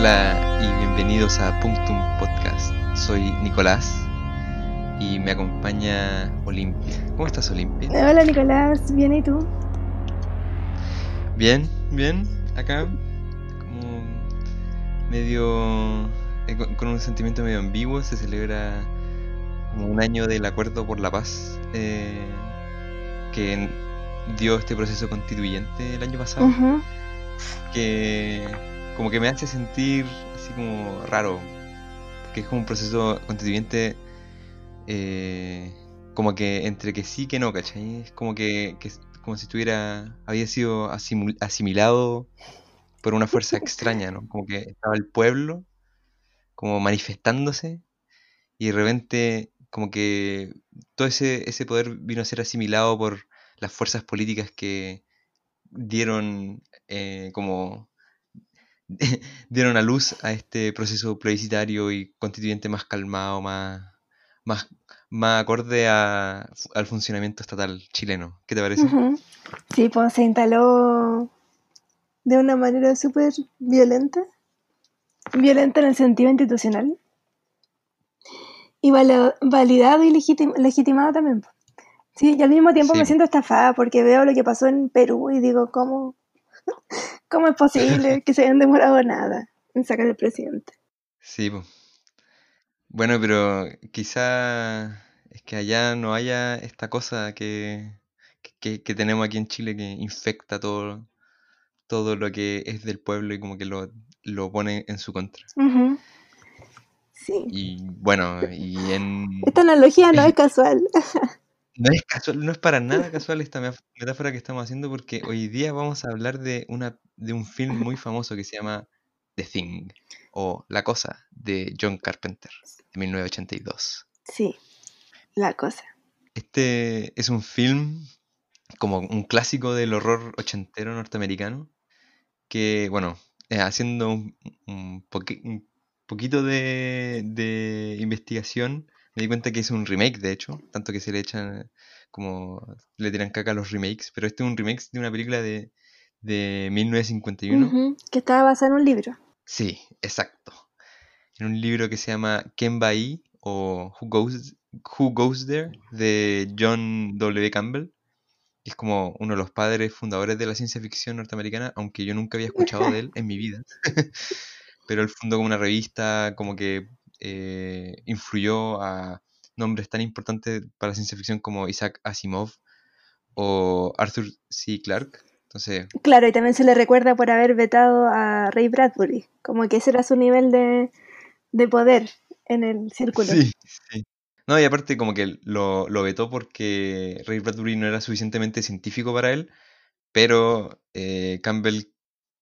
Hola y bienvenidos a Punctum Podcast. Soy Nicolás y me acompaña Olimpia. ¿Cómo estás, Olimpia? Hola Nicolás, ¿bien y tú? Bien, bien, acá. Como medio. eh, con- un sentimiento medio ambiguo. Se celebra como un año del Acuerdo por la Paz eh, que dio este proceso constituyente el año pasado. Que como que me hace sentir así como raro, porque es como un proceso constituyente eh, como que entre que sí que no, ¿cachai? Es como que, que como si estuviera, había sido asimilado por una fuerza extraña, ¿no? Como que estaba el pueblo como manifestándose y de repente como que todo ese, ese poder vino a ser asimilado por las fuerzas políticas que dieron eh, como dieron a luz a este proceso plebiscitario y constituyente más calmado, más, más, más acorde a- al funcionamiento estatal chileno. ¿Qué te parece? Sí, pues se instaló de una manera súper violenta. Violenta en el sentido institucional. Y validado y legitim- legitimado también. Sí, y al mismo tiempo Sí. me siento estafada porque veo lo que pasó en Perú y digo, ¿cómo, cómo es posible que se hayan demorado nada en sacar al presidente? Sí, po. Bueno, pero quizá es que allá no haya esta cosa que, que, que tenemos aquí en Chile que infecta todo, todo lo que es del pueblo y como que lo, lo pone en su contra. Sí. Y bueno, y en... Esta analogía no es casual. No es casual, no es para nada casual esta metáfora que estamos haciendo porque hoy día vamos a hablar de una de un film muy famoso que se llama The Thing o La Cosa de John Carpenter de 1982. Sí, la cosa. Este es un film como un clásico del horror ochentero norteamericano que, bueno, eh, haciendo un, un poqui- un poquito de, de investigación, me di cuenta que es un remake, de hecho, tanto que se le echan como le tiran caca a los remakes, pero este es un remake de una película de, de 1951. Ujú, Que estaba basada en un libro. Sí, exacto. En un libro que se llama ¿Quién va ahí? o Who Goes, Who Goes There? de John W. Campbell. Es como uno de los padres fundadores de la ciencia ficción norteamericana, aunque yo nunca había escuchado de él en mi vida. Pero él fundó como una revista, como que eh, influyó a nombres tan importantes para la ciencia ficción como Isaac Asimov o Arthur C. Clarke. Entonces, Claro, y también se le recuerda por haber vetado a Ray Bradbury, como que ese era su nivel de, de poder en el círculo. Sí, sí. No, y aparte como que lo, lo vetó porque Ray Bradbury no era suficientemente científico para él, pero eh, Campbell,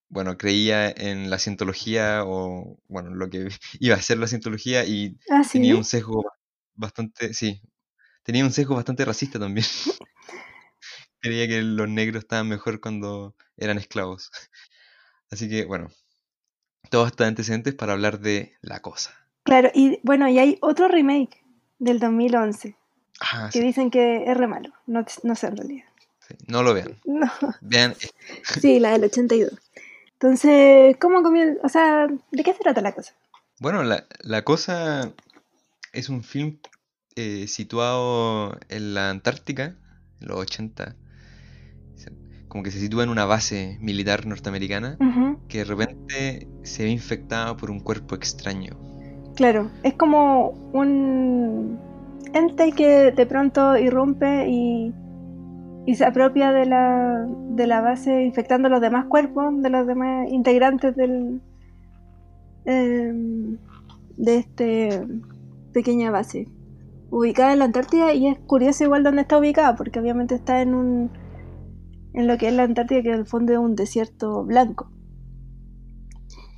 bueno, creía en la cientología o, bueno, lo que iba a ser la cientología y Ah, tenía un sesgo bastante, sí, tenía un sesgo bastante racista también. Creía que los negros estaban mejor cuando eran esclavos. Así que, bueno, todos estos antecedentes para hablar de la cosa. Claro, y bueno, y hay otro remake del 2011 Ah, que sí, dicen que es re malo. No, no sé en realidad. sí, No lo vean. No, Vean sí, la del 82. Entonces, ¿cómo comienza? O sea, ¿de qué se trata la cosa? Bueno, la, la cosa es un film eh, situado en la Antártica, en los 80. Se- Como que se sitúa en una base militar norteamericana que de repente se ve infectada por un cuerpo extraño. Claro, es como un ente que de pronto irrumpe y, y se apropia de la, de la base infectando los demás cuerpos, de los demás integrantes del, em, de este pequeña base. Ubicada en la Antártida y es curioso igual dónde está ubicada porque obviamente está en un en lo que es la Antártida que en el fondo es un desierto blanco.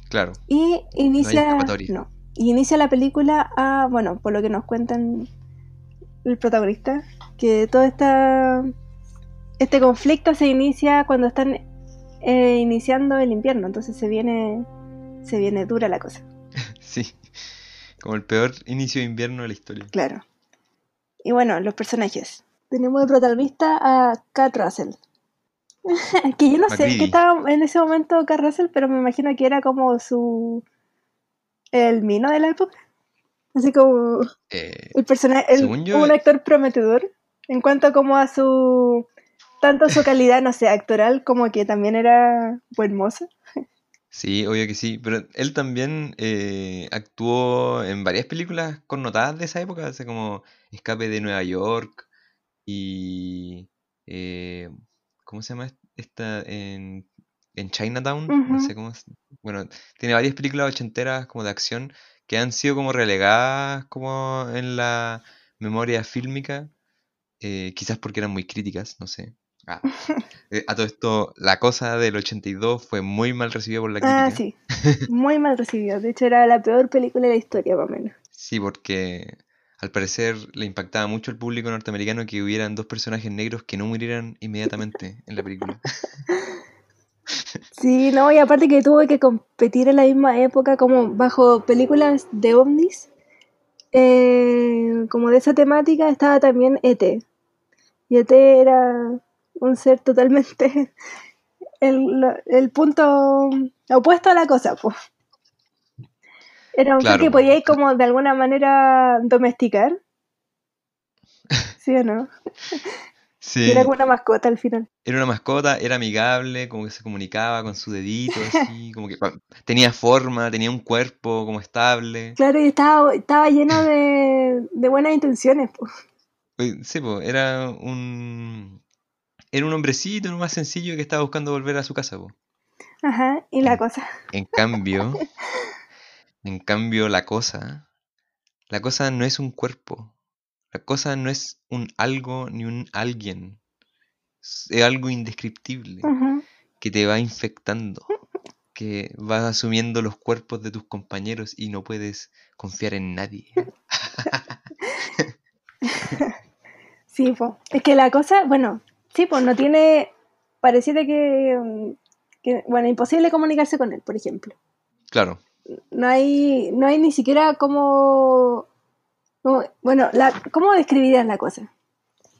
Claro, y inicia no, y inicia la película a bueno por lo que nos cuentan el protagonista que todo esta este conflicto se inicia cuando están eh, iniciando el invierno entonces se viene se viene dura la cosa sí. Como el peor inicio de invierno de la historia. Claro. Y bueno, los personajes. Tenemos de protagonista a Kat Russell. que yo no sé qué estaba en ese momento Kat Russell, pero me imagino que era como su el mino de la época. Así como Eh, el personaje, el- yo, un actor prometedor en cuanto como a su tanto su calidad, no sé, actoral como que también era buen mozo. sí, obvio que sí, pero él también eh, actuó en varias películas connotadas de esa época, o sea, como Escape de Nueva York y... eh, ¿cómo se llama esta? En, en Chinatown, no sé cómo es. Bueno, tiene varias películas ochenteras como de acción que han sido como relegadas como en la memoria fílmica, eh, quizás porque eran muy críticas, no sé. Ah, eh, a todo esto, La Cosa del 82 fue muy mal recibida por la Ah, crítica. sí. Muy mal recibido. De hecho, era la peor película de la historia, más o menos. Sí, porque al parecer le impactaba mucho al público norteamericano que hubieran dos personajes negros que no murieran inmediatamente en la película. Sí, no, y aparte que tuvo que competir en la misma época como bajo películas de ovnis, eh, como de esa temática estaba también ET. Y ET era un ser totalmente el, el punto opuesto a la cosa, pues. Era un ser que po. podíais como de alguna manera domesticar, ¿sí o no? Y era Sí, como una mascota al final. era una mascota, era amigable, como que se comunicaba con su dedito, así, como que tenía forma, tenía un cuerpo como estable. Claro, y estaba, estaba lleno de, de buenas intenciones, pues. Oye, Sí, po, era un... Era un hombrecito, más sencillo que estaba buscando volver a su casa, po. Ajá, y la En, cosa. en cambio, en cambio, la cosa, la cosa no es un cuerpo. La cosa no es un algo ni un alguien. Es algo indescriptible que te va infectando, que vas asumiendo los cuerpos de tus compañeros y no puedes confiar en nadie. Sí, pues. Es que la cosa, bueno, sí, pues no tiene. Pareciera que, mm, que, bueno, imposible comunicarse con él, por ejemplo. Claro, No hay, no hay ni siquiera como- bueno, la, ¿cómo describirías la cosa?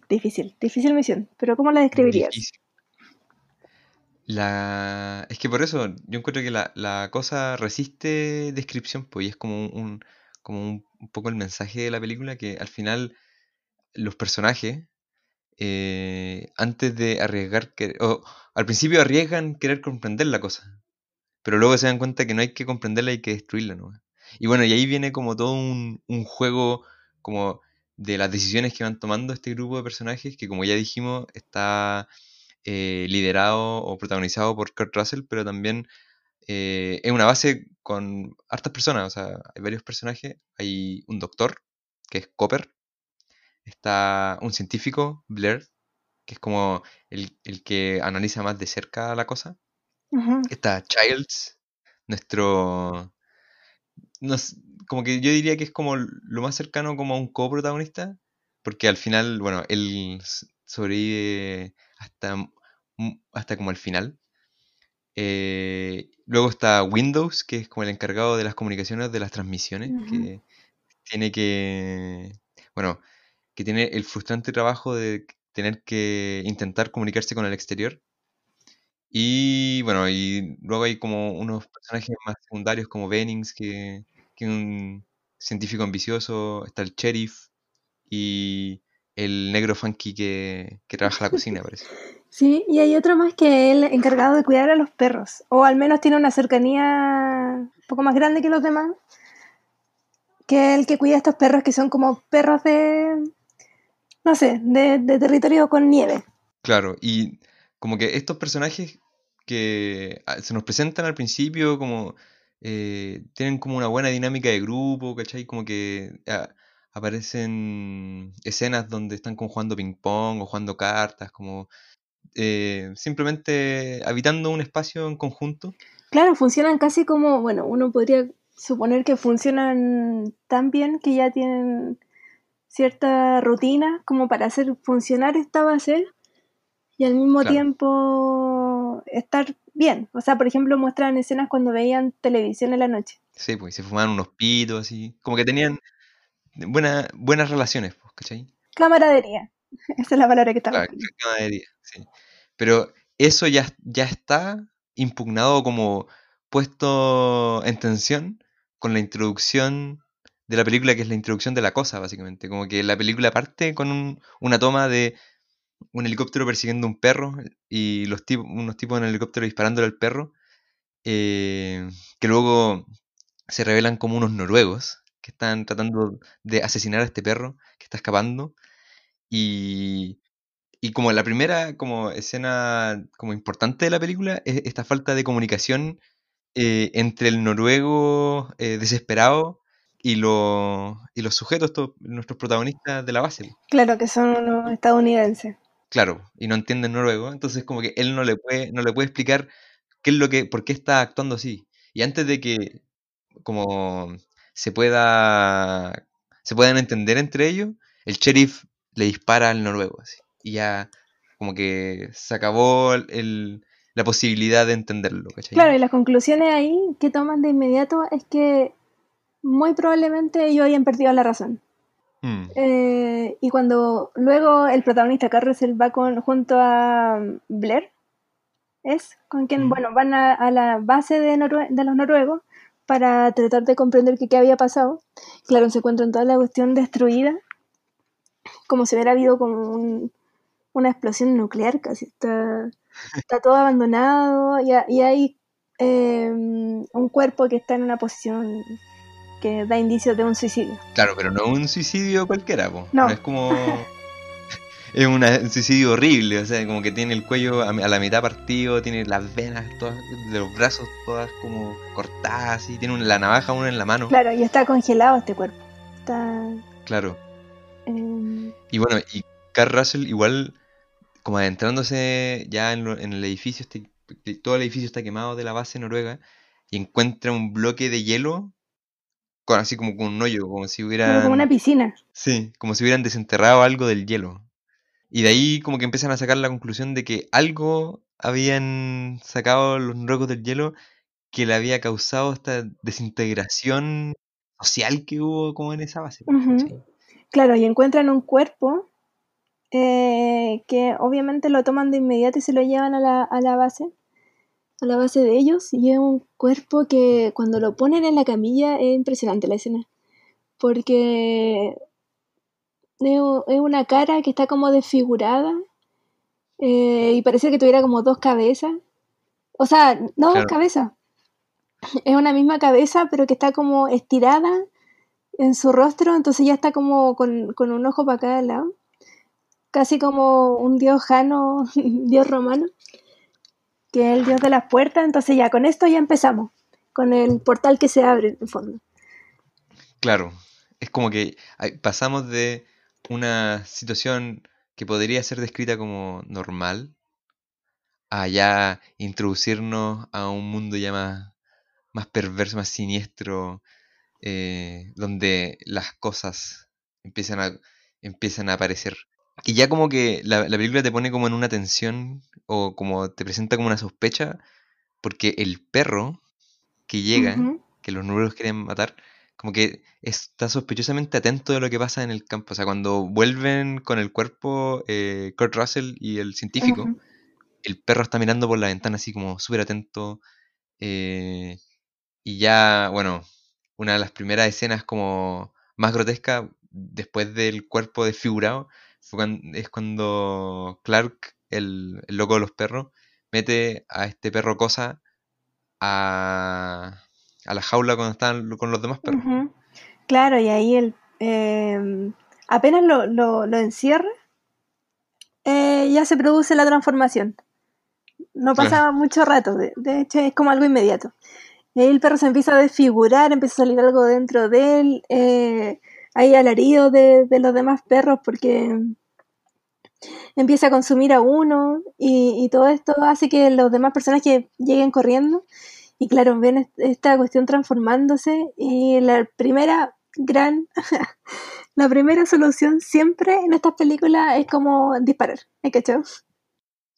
Difícil, difícil misión, pero ¿cómo la describirías? difícil. La... Es que por eso yo encuentro que la, la cosa resiste descripción, pues, y es como un, un- como un, un poco el mensaje de la película, que al final los personajes, eh, antes de arriesgar, que, o al principio arriesgan querer comprender la cosa, pero luego se dan cuenta que no hay que comprenderla, hay que destruirla, ¿no? Y bueno, y ahí viene como todo un, juego como de las decisiones que van tomando este grupo de personajes, que como ya dijimos, está eh, liderado o protagonizado por Kurt Russell, pero también eh, es una base con hartas personas, o sea, hay varios personajes, hay un doctor, que es Copper, está un científico, Blair, que es como el, el que analiza más de cerca la cosa, está Childs, nuestro... no s- como que yo diría que es como lo más cercano como a un coprotagonista, porque al final, bueno, él sobrevive hasta, hasta como al final. Eh, luego está Windows, que es como el encargado de las comunicaciones, de las transmisiones, que tiene que, bueno, que tiene el frustrante trabajo de tener que intentar comunicarse con el exterior. Y bueno, y luego hay como unos personajes más secundarios como Bennings, que, que es un científico ambicioso, está el sheriff y el negro funky que, que trabaja la cocina, parece. Sí, y hay otro más que él encargado de cuidar a los perros, o al menos tiene una cercanía un poco más grande que los demás, que el que cuida a estos perros que son como perros de, no sé, de, de territorio con nieve. Claro, y como que estos personajes que ah, se nos presentan al principio como eh, tienen como una buena dinámica de grupo, ¿cachai? Como que ah, aparecen escenas donde están como jugando ping pong o jugando cartas, como eh, simplemente habitando un espacio en conjunto. Claro, funcionan casi como, bueno, uno podría suponer que funcionan tan bien que ya tienen cierta rutina como para hacer funcionar esta base y al mismo Claro. tiempo estar bien. O sea, por ejemplo, muestran escenas cuando veían televisión en la noche. Sí, pues se fumaban unos pitos, así. Como que tenían buena, buenas relaciones, pues, ¿cachai? Camaradería. Esa es la palabra que estaba Claro, camaradería, sí. Pero eso ya, ya está impugnado como puesto en tensión con la introducción de la película, que es la introducción de la cosa, básicamente. Como que la película parte con un- una toma de un helicóptero persiguiendo un perro y los tipos, unos tipos en el helicóptero disparándole al perro, eh, que luego se revelan como unos noruegos que están tratando de asesinar a este perro que está escapando. Y, y como la primera como escena como importante de la película es esta falta de comunicación eh, entre el noruego eh, desesperado y, lo- y los sujetos, nuestros protagonistas de la base. Claro que son unos estadounidenses. Claro, y no entienden noruego, entonces como que él no le puede, no le puede explicar qué es lo que, por qué está actuando así. Y antes de que como se pueda, se puedan entender entre ellos, el sheriff le dispara al noruego, así. Y ya como que se acabó el- el- la posibilidad de entenderlo, ¿cachai? Claro, y las conclusiones ahí que toman de inmediato es que muy probablemente ellos hayan perdido la razón. Mm, Eh, y cuando luego el protagonista Carrusel va con, junto a Blair, es con quien, Mm. bueno, van a, a la base de, de los noruegos para tratar de comprender qué, qué había pasado. Claro, se encuentran toda la cuestión destruida, como si hubiera habido como un- una explosión nuclear casi. Está, está todo abandonado y hay eh, un cuerpo que está en una posición que da indicios de un suicidio. Claro, pero no un suicidio cualquiera, po. No. es como... Es una- un suicidio horrible, o sea, como que tiene el cuello a, la mitad partido, tiene las venas todas de los brazos todas como cortadas y tiene una- la navaja uno en la mano. Claro, y está congelado este cuerpo. Está. Claro. eh, Y bueno, y Carl Russell igual como adentrándose ya en, lo- en el edificio, este, todo el edificio está quemado de la base noruega y encuentra un bloque de hielo con así como con un hoyo, como si como, hubieran... como una piscina. Sí, como si hubieran desenterrado algo del hielo. Y de ahí como que empiezan a sacar la conclusión de que algo habían sacado los noruegos del hielo que le había causado esta desintegración social que hubo como en esa base. Claro, y encuentran un cuerpo eh, que obviamente lo toman de inmediato y se lo llevan a la, a la base, a la base de ellos, y es un cuerpo que cuando lo ponen en la camilla es impresionante la escena, porque es una cara que está como desfigurada eh, y parece que tuviera como dos cabezas, o sea, no dos cabezas, es una misma cabeza pero que está como estirada en su rostro, entonces ya está como con, con un ojo para cada lado. Casi como un dios jano, dios romano, que es el dios de las puertas. Entonces ya con esto ya empezamos, con el portal que se abre en el fondo. Claro, es como que pasamos de una situación que podría ser descrita como normal a ya introducirnos a un mundo ya más, más perverso, más siniestro, eh, donde las cosas empiezan a, empiezan a aparecer. Y ya como que la, la película te pone como en una tensión o como te presenta como una sospecha, porque el perro que llega, que los números quieren matar, como que está sospechosamente atento de lo que pasa en el campo. O sea, cuando vuelven con el cuerpo eh, Kurt Russell y el científico, el perro está mirando por la ventana así como súper atento. eh, y ya, bueno, una de las primeras escenas como más grotescas después del cuerpo desfigurado fue es cuando Clark, el, el loco de los perros, mete a este perro cosa a, a la jaula cuando están con los demás perros. Claro, y ahí el, eh, apenas lo, lo, lo encierra, eh, ya se produce la transformación. No Claro. pasaba mucho rato, de, de hecho es como algo inmediato. Y ahí el perro se empieza a desfigurar, empieza a salir algo dentro de él, eh, hay alarido de, de los demás perros porque empieza a consumir a uno y, y todo esto hace que los demás personajes lleguen corriendo y claro, ven est- esta cuestión transformándose y la primera gran, la primera solución siempre en estas películas es como disparar, ¿me cachado?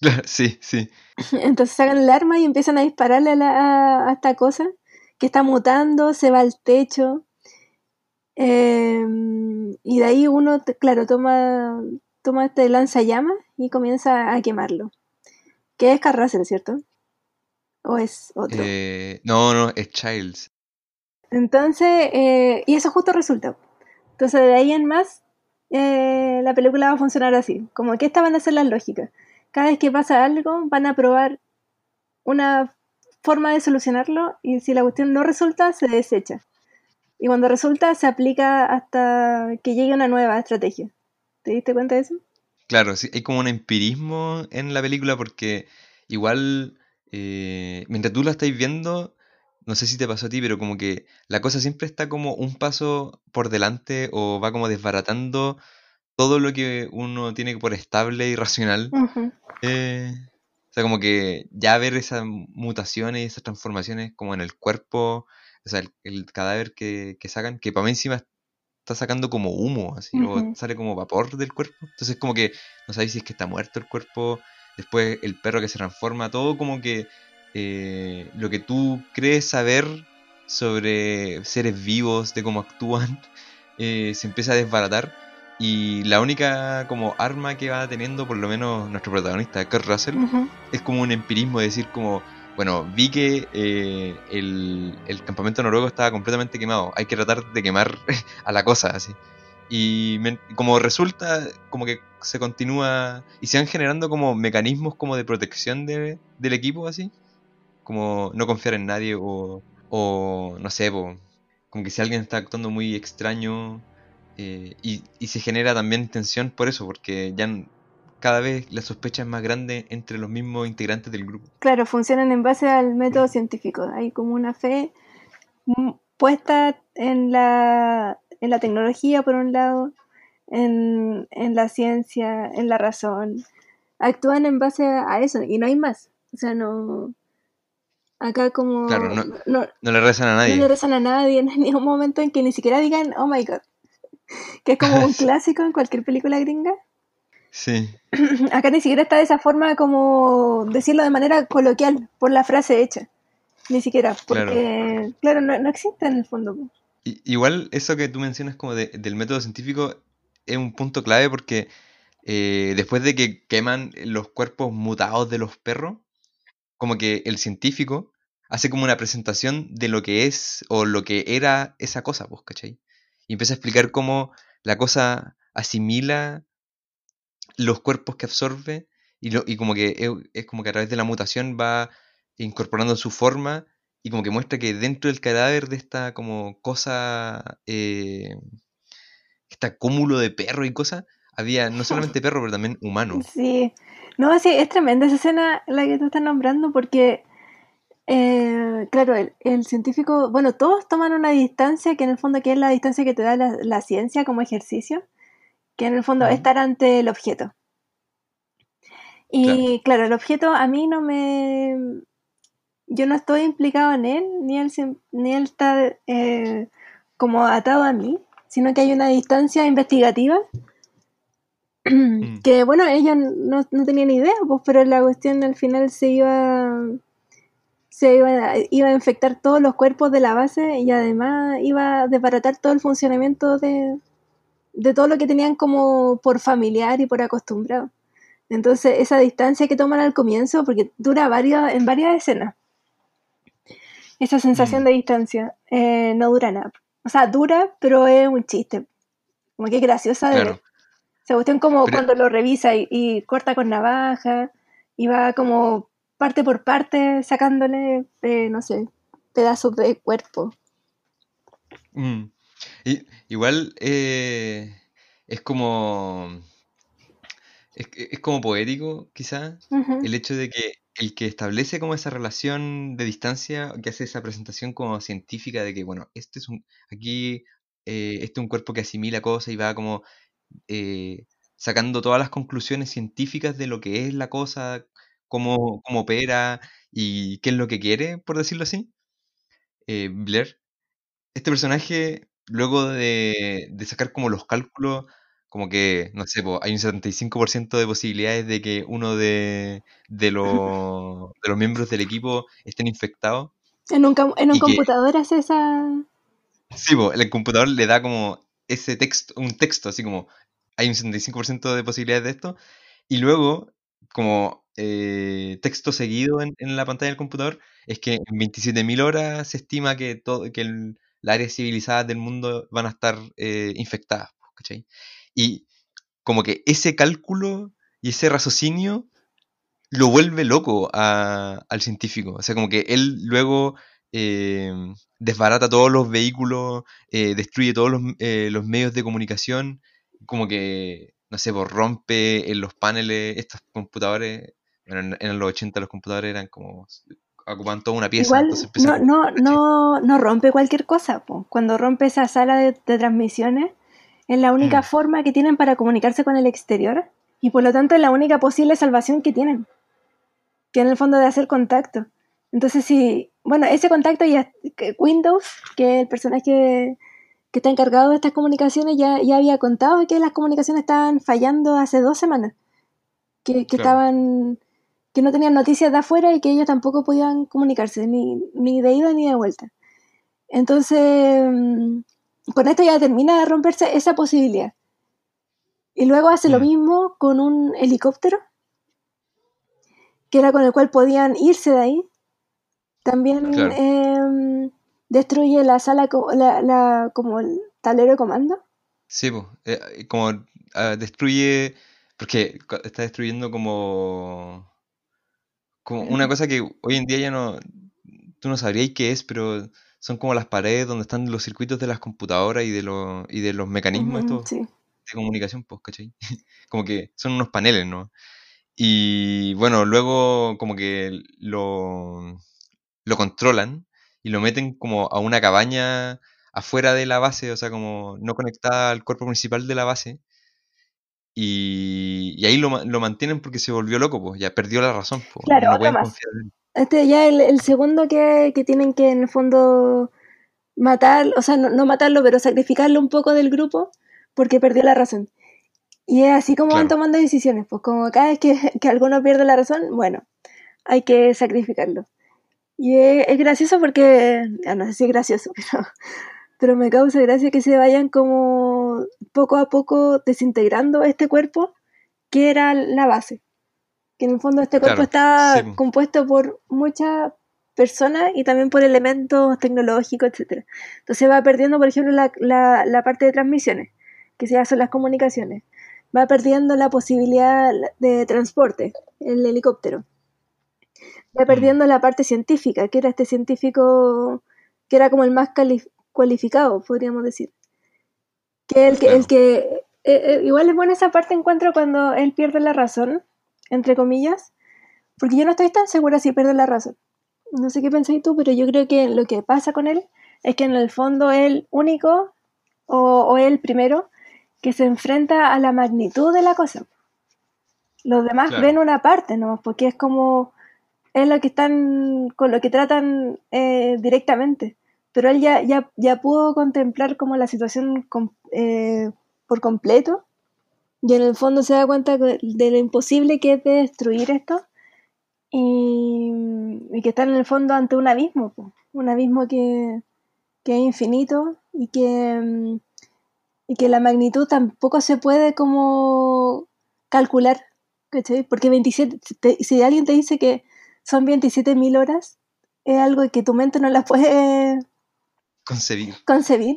Sí, sí. Entonces sacan el arma y empiezan a dispararle a, la- a- a esta cosa que está mutando, se va al techo. Eh, y de ahí uno, claro, toma, toma este lanzallamas y comienza a quemarlo. Que es Carrasel, ¿cierto? ¿O es otro? Eh, no, no, es Childs. Entonces, eh, y eso justo resulta. Entonces, de ahí en más, eh, la película va a funcionar así. Como que estas van a ser las lógicas. Cada vez que pasa algo, van a probar una forma de solucionarlo y si la cuestión no resulta, se desecha. Y cuando resulta, se aplica hasta que llegue una nueva estrategia. ¿Te diste cuenta de eso? Claro, sí, hay como un empirismo en la película porque igual, eh, mientras tú la estás viendo, no sé si te pasó a ti, pero como que la cosa siempre está como un paso por delante o va como desbaratando todo lo que uno tiene por estable y racional. Eh, o sea, como que ya ver esas mutaciones y esas transformaciones como en el cuerpo, o sea, el, cadáver que, que, sacan, que para mí encima está sacando como humo, así, o sale como vapor del cuerpo. Entonces como que no sabéis si es que está muerto el cuerpo, después el perro que se transforma, todo como que eh, lo que tú crees saber sobre seres vivos, de cómo actúan, eh, se empieza a desbaratar. Y la única como arma que va teniendo, por lo menos nuestro protagonista, Kurt Russell, es como un empirismo de decir como, bueno, vi que eh, el, campamento noruego estaba completamente quemado, hay que tratar de quemar a la cosa, así. Y como resulta, como que se continúa y se van generando como mecanismos como de protección de, del equipo, así como no confiar en nadie o, o no sé, como que si alguien está actuando muy extraño eh, y, y, se genera también tensión por eso, porque ya cada vez la sospecha es más grande entre los mismos integrantes del grupo. Claro, funcionan en base al método científico, hay como una fe puesta en la, en la tecnología por un lado, en, en la ciencia, en la razón, actúan en base a eso y no hay más. O sea, no, Acá como... no, le rezan a nadie. No le rezan a nadie, no hay ningún momento en que ni siquiera digan, oh my god. Que es como un clásico en cualquier película gringa. Sí. Acá ni siquiera está de esa forma como decirlo de manera coloquial, por la frase hecha. Ni siquiera, porque, claro, no, existe en el fondo. igual eso que tú mencionas como del método científico es un punto clave porque eh, después de que queman los cuerpos mutados de los perros, como que el científico hace como una presentación de lo que es o lo que era esa cosa, pues, ¿cachai? Y empieza a explicar cómo la cosa asimila los cuerpos que absorbe y, lo, y como que es, como que a través de la mutación va incorporando su forma y como que muestra que dentro del cadáver de esta como cosa, eh, este cúmulo de perro y cosas, había no solamente perro, pero también humano. Sí, no, sí, es tremenda esa escena la que tú estás nombrando porque, eh, claro, el, científico, bueno, todos toman una distancia que en el fondo que es la distancia que te da la, ciencia como ejercicio, que en el fondo es estar ante el objeto. Y claro. el objeto a mí no me... Yo no estoy implicado en él, ni él, ni él está eh, como atado a mí, sino que hay una distancia investigativa Mm. que bueno, ellos no, no, tenían idea, pues, pero la cuestión al final se iba se iba, iba, a infectar todos los cuerpos de la base y además iba a desbaratar todo el funcionamiento de, de todo lo que tenían como por familiar y por acostumbrado. Entonces, esa distancia que toman al comienzo, porque dura varios, en varias escenas, esa sensación mm. de distancia eh, no dura nada. O sea, dura, pero es un chiste. Como que es graciosa de ver. Esa cuestión como cuando lo revisa y, corta con navaja y va como parte por parte sacándole, eh, no sé, pedazos de cuerpo. Mm. Y, igual eh, es como... Es, como poético, quizá, el hecho de que el que establece como esa relación de distancia, que hace esa presentación como científica de que, bueno, este es un, aquí, eh, este es un cuerpo que asimila cosas y va como eh, sacando todas las conclusiones científicas de lo que es la cosa, cómo, cómo opera y qué es lo que quiere, por decirlo así. Eh, Blair, este personaje, luego de, sacar como los cálculos, como que, no sé, hay un 75% de posibilidades de que uno de, de, los, de los miembros del equipo estén infectados. En un, en un computador hace esa... Sí, el computador le da como ese texto, un texto, así como hay un 75% de posibilidades de esto, y luego, como eh, texto seguido en, la pantalla del computador, es que en 27.000 horas se estima que, todo, que las áreas civilizadas del mundo van a estar eh, infectadas, ¿cachai? Y como que ese cálculo y ese raciocinio lo vuelve loco al científico. O sea, como que él luego eh, desbarata todos los vehículos, eh, destruye todos los, los, medios de comunicación, como que, no sé, pues rompe en los paneles estos computadores. Bueno, en, los 80 los computadores eran como ocupan toda una pieza. Igual no, no, no, rompe cualquier cosa. Cuando rompe esa sala de, transmisiones, es la única mm. forma que tienen para comunicarse con el exterior y por lo tanto es la única posible salvación que tienen, que en el fondo de hacer contacto. Entonces, si, bueno, ese contacto ya, Windows, que el personaje que está encargado de estas comunicaciones, ya, ya había contado que las comunicaciones estaban fallando hace dos semanas, que, que estaban que no tenían noticias de afuera y que ellos tampoco podían comunicarse, ni, ni de ida ni de vuelta. Entonces, mm, con esto ya termina de romperse esa posibilidad. Y luego hace lo mm. mismo con un helicóptero, que era con el cual podían irse de ahí. También em, destruye la sala, la, como el tablero de comando. Sí, pues, como ah, destruye, porque está destruyendo como como una cosa que hoy en día ya no, tú no sabrías qué es, pero son como las paredes donde están los circuitos de las computadoras y de, los, y de los mecanismos de comunicación, pues, ¿cachai? como que son unos paneles, ¿no? Y bueno, luego como que lo, lo controlan y lo meten como a una cabaña afuera de la base, o sea, como no conectada al cuerpo principal de la base. Y, ahí lo, lo, mantienen porque se volvió loco, pues ya perdió la razón. Pues, claro, no Este ya el, el segundo que, que, tienen que en el fondo matar, o sea, no, matarlo, pero sacrificarlo un poco del grupo porque perdió la razón. Y es así como van tomando decisiones, pues como cada vez que, que, alguno pierde la razón, bueno, hay que sacrificarlo. Y es, es gracioso porque, no sé si es gracioso, pero pero me causa gracia que se vayan como poco a poco desintegrando este cuerpo que era la base. Que en el fondo este cuerpo está compuesto por muchas personas y también por elementos tecnológicos, etc. Entonces va perdiendo, por ejemplo, la, la, parte de transmisiones, que se son las comunicaciones. Va perdiendo la posibilidad de transporte, el helicóptero. Va mm. perdiendo la parte científica, que era este científico que era como el más cualificado, podríamos decir. Que el que, el que eh, eh, igual es buena esa parte encuentro cuando él pierde la razón, entre comillas, porque yo no estoy tan segura si pierde la razón. No sé qué pensáis tú, pero yo creo que lo que pasa con él es que en el fondo él único o, o él primero que se enfrenta a la magnitud de la cosa. Los demás ven una parte, ¿no? Porque es como es lo que están con lo que tratan eh, directamente pero él ya, ya, ya pudo contemplar como la situación eh, por completo. Y en el fondo se da cuenta de lo imposible que es de destruir esto y, que está en el fondo ante un abismo, un abismo que, que, es infinito y que, y que la magnitud tampoco se puede como calcular, Porque 27, si alguien te dice que son 27.000 horas, es algo que tu mente no la puede Concebir. Concebir.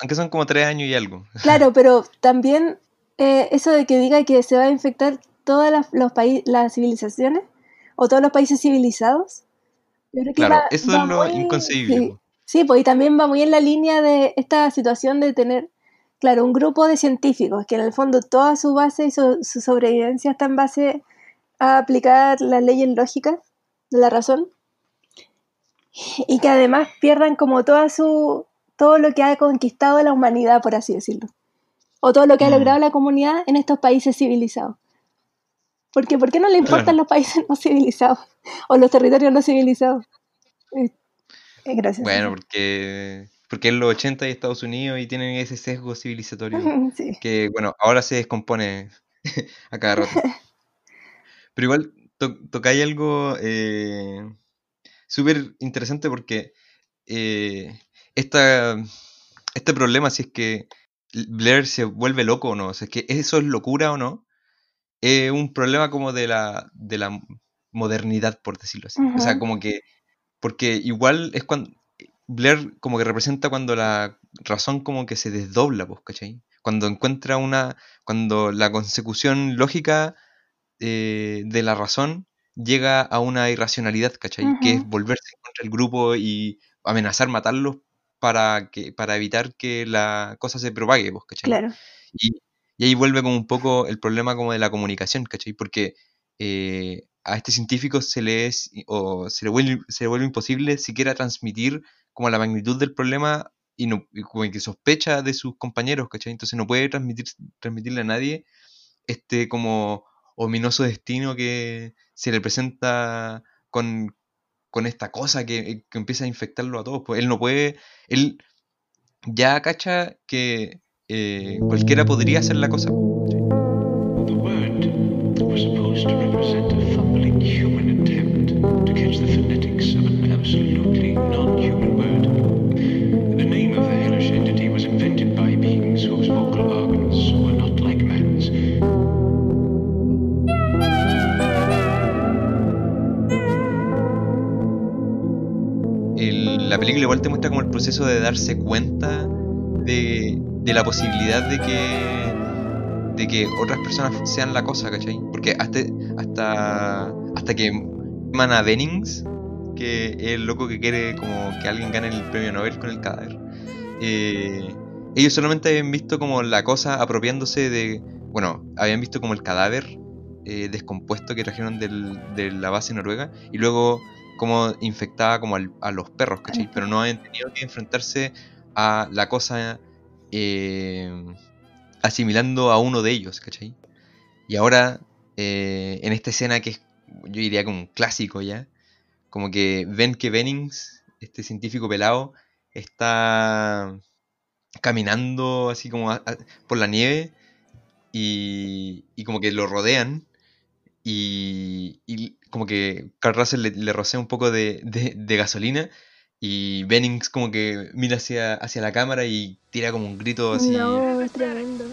Aunque son como tres años y algo. Claro, pero también eh, eso de que diga que se va a infectar todas las, los las civilizaciones o todos los países civilizados. claro, eso es lo inconcebible. Sí, pues y también va muy en la línea de esta situación de tener, claro, un grupo de científicos que en el fondo toda su base y su, su sobrevivencia está en base a aplicar las leyes lógicas de la razón y que además pierdan como toda su, todo lo que ha conquistado la humanidad, por así decirlo, o todo lo que ha mm. logrado la comunidad en estos países civilizados. Porque ¿por qué no le importan los países no civilizados o los territorios no civilizados? Es, gracioso. Bueno, porque porque en los 80 hay Estados Unidos y tienen ese sesgo civilizatorio que, bueno, ahora se descompone a cada rato. Pero igual to tocáis algo eh, súper interesante porque eh, este problema, si es que Blair se vuelve loco o no, o sea, es que eso es locura o no, es un problema como de la, de la modernidad, por decirlo así. O sea, como que, porque igual es cuando, Blair como que representa cuando la razón como que se desdobla, pues, ¿cachai? Cuando encuentra una, cuando la consecución lógica eh, de la razón llega a una irracionalidad, ¿cachai? Que es volverse contra el grupo y amenazar matarlos para, que, para evitar que la cosa se propague, pues, ¿cachai? Claro, Y, y ahí vuelve como un poco el problema como de la comunicación, ¿cachai? Porque eh, a este científico se le es, o se le vuelve, se le vuelve imposible siquiera transmitir como la magnitud del problema y, no, y como que sospecha de sus compañeros, ¿cachai? Entonces no puede transmitir, transmitirle a nadie este como ominoso destino que se le presenta con, con esta cosa que, que empieza a infectarlo a todos. Pues él no puede, él ya cacha que eh, cualquiera podría hacer la cosa. ¿cachai? Igual te muestra como el proceso de darse cuenta de, de la posibilidad de que de que otras personas sean la cosa, ¿cachai? Porque hasta hasta, hasta que llaman a Bennings, que es el loco que quiere como que alguien gane el premio Nobel con el cadáver, eh, ellos solamente habían visto como la cosa apropiándose de, bueno, habían visto como el cadáver eh, descompuesto que trajeron del- de la base noruega y luego como infectaba como al- a los perros, ¿cachai? Pero no habían tenido que enfrentarse a la cosa eh, asimilando a uno de ellos, ¿cachai? Y ahora, eh, en esta escena que es, yo diría como un clásico ya, como que ven que Bennings, este científico pelado, está caminando así como a- a- por la nieve y, y como que lo rodean y, y como que Carl Russell le, le rocea un poco de, de- de gasolina y Bennings como que mira hacia, hacia la cámara y tira como un grito así. no, es tremendo.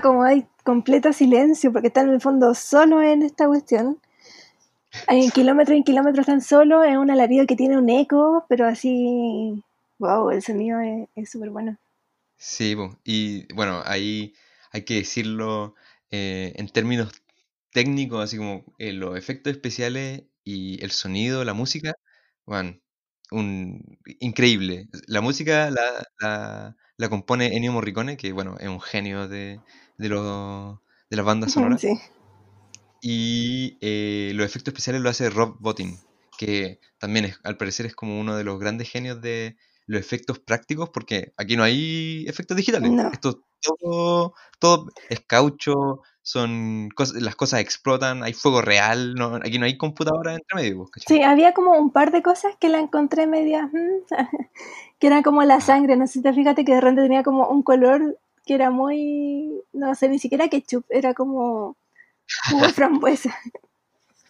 Como hay completo silencio, porque están en el fondo solo en esta cuestión. En kilómetros en kilómetros están solos, es un alarido que tiene un eco, pero así, wow, el sonido es súper bueno. Sí, y bueno, ahí hay que decirlo eh, en términos técnicos, así como eh, los efectos especiales y el sonido, la música, bueno, un, increíble. La música la, la compone Ennio Morricone, que bueno, es un genio de, de, los, de las bandas sonoras. Sí. Y eh, los efectos especiales lo hace Rob Bottin, que también es, al parecer es como uno de los grandes genios de los efectos prácticos, porque aquí no hay efectos digitales. No. Esto todo, todo es caucho, son cosas, las cosas explotan, hay fuego real, no, aquí no hay computadora entre medio, ¿cachai? Sí, había como un par de cosas que la encontré media, mm, que era como la sangre, no sé si te fíjate que de repente tenía como un color que era muy, no sé, ni siquiera ketchup, era como jugo frambuesa.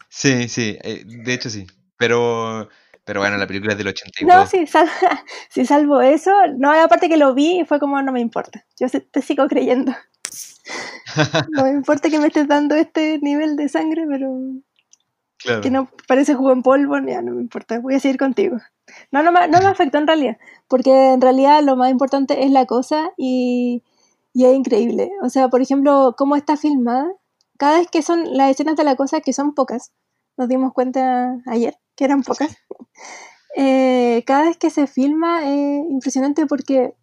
Sí, sí, eh, de hecho sí. Pero, pero bueno, la película es del 82. No, sí, sal- sí, salvo eso, no, aparte que lo vi y fue como, no me importa, yo te sigo creyendo. No me importa que me estés dando este nivel de sangre, pero Claro. que no parece jugo en polvo, ya no me importa, voy a seguir contigo. No, no no me afectó en realidad, porque en realidad lo más importante es la cosa y, y es increíble. O sea, por ejemplo, cómo está filmada, cada vez que son las escenas de la cosa, que son pocas, nos dimos cuenta ayer que eran pocas, eh, cada vez que se filma es impresionante porque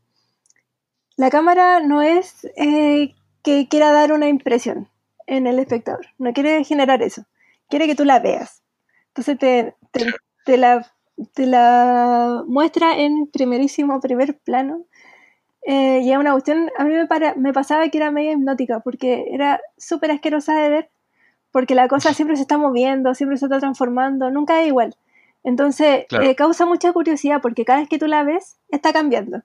la cámara no es eh, que quiera dar una impresión en el espectador, no quiere generar eso, quiere que tú la veas. Entonces te, te, te la, te la muestra en primerísimo primer plano. eh, y es una cuestión, a mí me, para- me pasaba que era medio hipnótica, porque era súper asquerosa de ver, porque la cosa siempre se está moviendo, siempre se está transformando, nunca es igual. Entonces, Claro. eh, causa mucha curiosidad porque cada vez que tú la ves, está cambiando.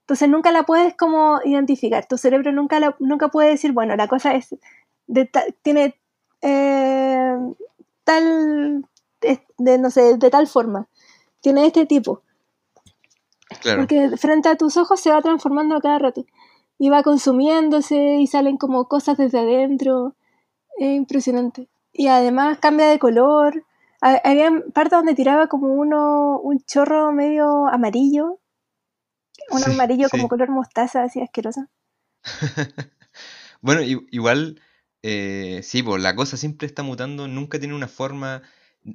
Entonces, nunca la puedes como identificar. Tu cerebro nunca, la- nunca puede decir, bueno, la cosa es de ta- tiene eh, tal, de, no sé, de tal forma. Tiene este tipo. Claro. Porque frente a tus ojos se va transformando a cada rato. Y va consumiéndose y salen como cosas desde adentro. Es impresionante. Y además cambia de color. Ha- Había partes donde tiraba como uno, un chorro medio amarillo. Un Sí, amarillo sí. como color mostaza, así asqueroso. Bueno, igual, eh, sí, pues la cosa siempre está mutando, nunca tiene una forma.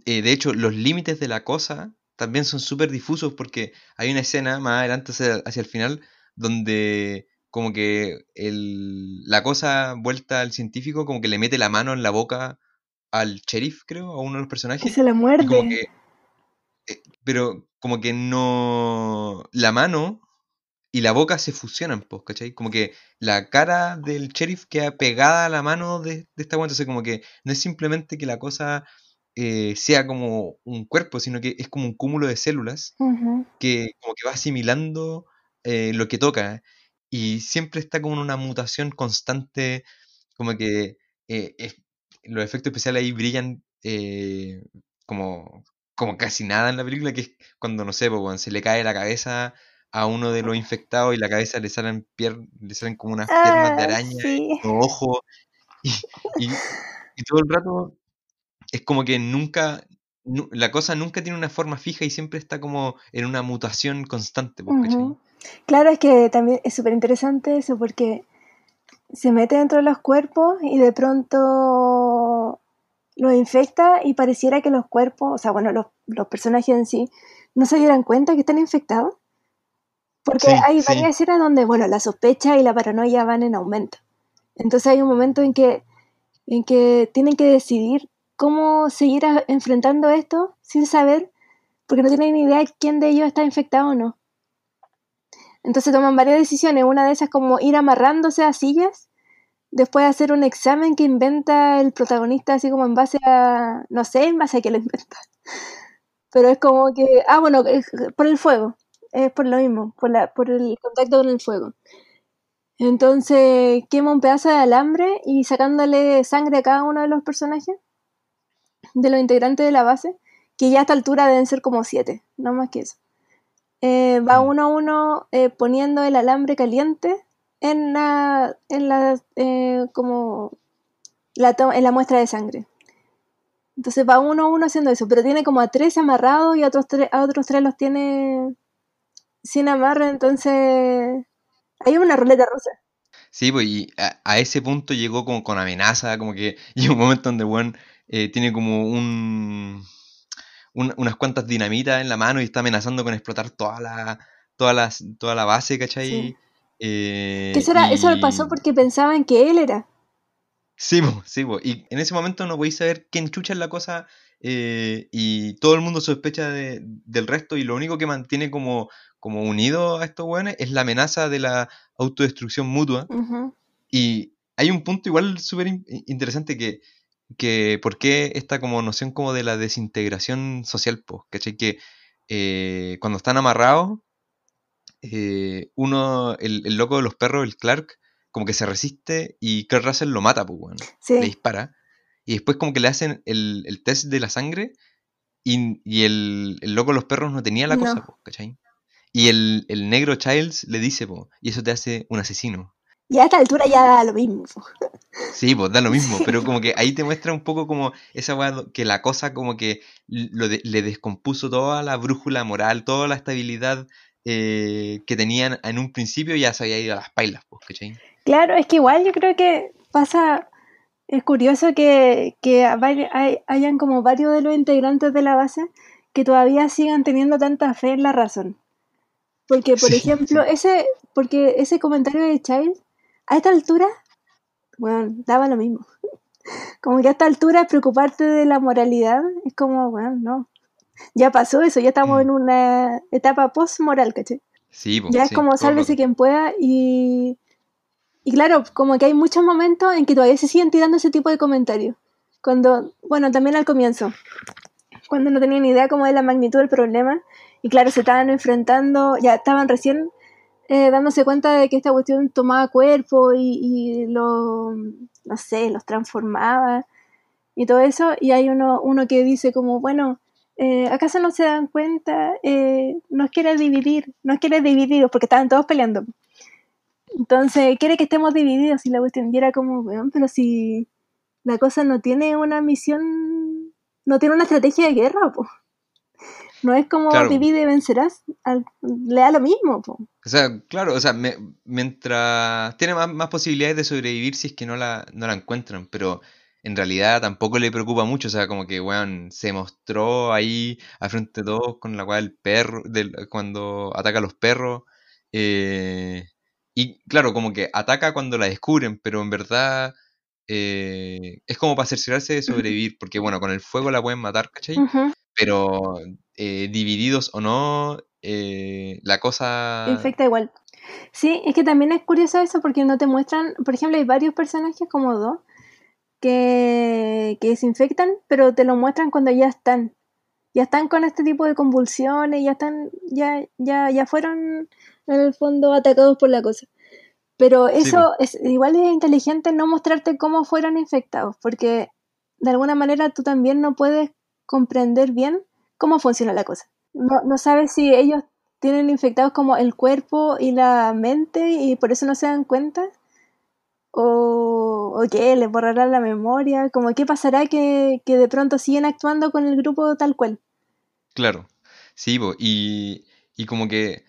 eh, de hecho, los límites de la cosa también son súper difusos porque hay una escena más adelante hacia, hacia el final donde como que el, la cosa vuelta al científico como que le mete la mano en la boca al sheriff, creo, a uno de los Y personajes. se la Y como muerde. que, eh, pero como que no, la mano y la boca se fusionan, pues, ¿cachai? Como que la cara del sheriff queda pegada a la mano de, de esta weá, entonces como que no es simplemente que la cosa eh, sea como un cuerpo, sino que es como un cúmulo de células que como que va asimilando eh, lo que toca y siempre está como en una mutación constante, como que eh, es- los efectos especiales ahí brillan eh, como, como casi nada en la película, que es cuando, no sé, pues, weón, se le cae la cabeza a uno de los infectados y la cabeza le salen, pier- le salen como unas piernas de Ah, araña, sí. ojos, y, y- y todo el rato es como que nunca, nu- la cosa nunca tiene una forma fija y siempre está como en una mutación constante, pues. Claro, es que también es súper interesante eso porque se mete dentro de los cuerpos y de pronto los infecta y pareciera que los cuerpos, o sea, bueno, los, los personajes en sí, no se dieran cuenta que están infectados. Porque Sí, hay sí. varias escenas donde, bueno, la sospecha y la paranoia van en aumento. Entonces hay un momento en que, en que tienen que decidir cómo seguir a- enfrentando esto sin saber, porque no tienen ni idea de quién de ellos está infectado o no. Entonces toman varias decisiones. Una de esas es como ir amarrándose a sillas, después hacer un examen que inventa el protagonista así como en base a, no sé, en base a qué lo inventa. Pero es como que, ah, bueno, por el fuego, es por lo mismo, por, la, por el contacto con el fuego. Entonces quema un pedazo de alambre y sacándole sangre a cada uno de los personajes, de los integrantes de la base, que ya a esta altura deben ser como siete, no más que eso. Eh, va Mm. uno a uno eh, poniendo el alambre caliente en la, en la, eh, como la, en la muestra de sangre. Entonces va uno a uno haciendo eso, pero tiene como a tres amarrados y a otros tres, a otros tres los tiene sin amarre, entonces hay una ruleta rusa. Sí, pues y a, a ese punto llegó como con amenaza, como que llega un momento donde Juan tiene como un, un- unas cuantas dinamitas en la mano y está amenazando con explotar toda la, toda la, toda la base, ¿cachai? Sí. Eh, Que eso, era, eso y- pasó porque pensaban que él era. Sí, po, sí, po. y en ese momento no podéis saber quién chucha es la cosa eh, y todo el mundo sospecha de- del resto y lo único que mantiene como, como unido a estos weones es la amenaza de la autodestrucción mutua y hay un punto igual súper in- interesante que, que por qué esta como noción como de la desintegración social, pues, ¿cachai? Que eh, cuando están amarrados, eh, uno, el, el loco de los perros, el Clark, como que se resiste y Kurt Russell lo mata, pues, weón. Le dispara. Y después como que le hacen el, el test de la sangre y, y el, el loco de los perros no tenía la No. cosa, po, ¿cachai? Y el, el negro Childs le dice, po, y eso te hace un asesino. y a esta altura ya da lo mismo. Sí, pues da lo mismo, Sí. pero como que ahí te muestra un poco como esa weá que la cosa como que lo de- le descompuso toda la brújula moral, toda la estabilidad eh, que tenían en un principio ya se había ido a las pailas, pues, ¿cachai? Claro, es que igual yo creo que pasa, es curioso que, que hay- hayan como varios de los integrantes de la base que todavía sigan teniendo tanta fe en la razón. Porque, por Sí, ejemplo, ese, porque ese comentario de Child, a esta altura, bueno, daba lo mismo. Como que a esta altura preocuparte de la moralidad es como, bueno, no. Ya pasó eso, ya estamos Mm. en una etapa post-moral, ¿cachai? Sí, Ya es sí, como sálvese quien pueda y, y claro, como que hay muchos momentos en que todavía se siguen tirando ese tipo de comentarios. Cuando, bueno, también al comienzo, cuando no tenían idea como de la magnitud del problema. Y claro, se estaban enfrentando, ya estaban recién eh, dándose cuenta de que esta cuestión tomaba cuerpo y, y lo, no sé, los transformaba y todo eso. Y hay uno, uno que dice como, bueno, eh, ¿acaso no se dan cuenta? Eh, nos quiere dividir, nos quiere dividir, porque estaban todos peleando. Entonces, quiere que estemos divididos y la cuestión y era como, weón, pero si la cosa no tiene una misión, no tiene una estrategia de guerra, po. No es como Claro. divide y vencerás, al- le da lo mismo, po. O sea, claro, o sea, me- mientras tiene más, más posibilidades de sobrevivir si es que no la, no la encuentran, pero en realidad tampoco le preocupa mucho, o sea, como que, weón, se mostró ahí al frente de todos con la cual el perro, cuando ataca a los perros, eh, y claro, como que ataca cuando la descubren, pero en verdad eh, es como para cerciorarse de sobrevivir, porque bueno, con el fuego la pueden matar, ¿cachai? Ujú. Pero eh, divididos o no, eh, la cosa... Infecta igual. Sí, es que también es curioso eso porque no te muestran, por ejemplo, hay varios personajes como dos que, que se infectan, pero te lo muestran cuando ya están. Ya están con este tipo de convulsiones, ya están, ya, ya, ya fueron en el fondo atacados por la cosa. Pero Sí, eso es igual es inteligente no mostrarte cómo fueron infectados, porque de alguna manera tú también no puedes comprender bien cómo funciona la cosa. No, no sabes si ellos tienen infectados como el cuerpo y la mente y por eso no se dan cuenta. O, o qué, les borrará la memoria. Como qué pasará que, que de pronto siguen actuando con el grupo tal cual. Claro, sí, y, y como que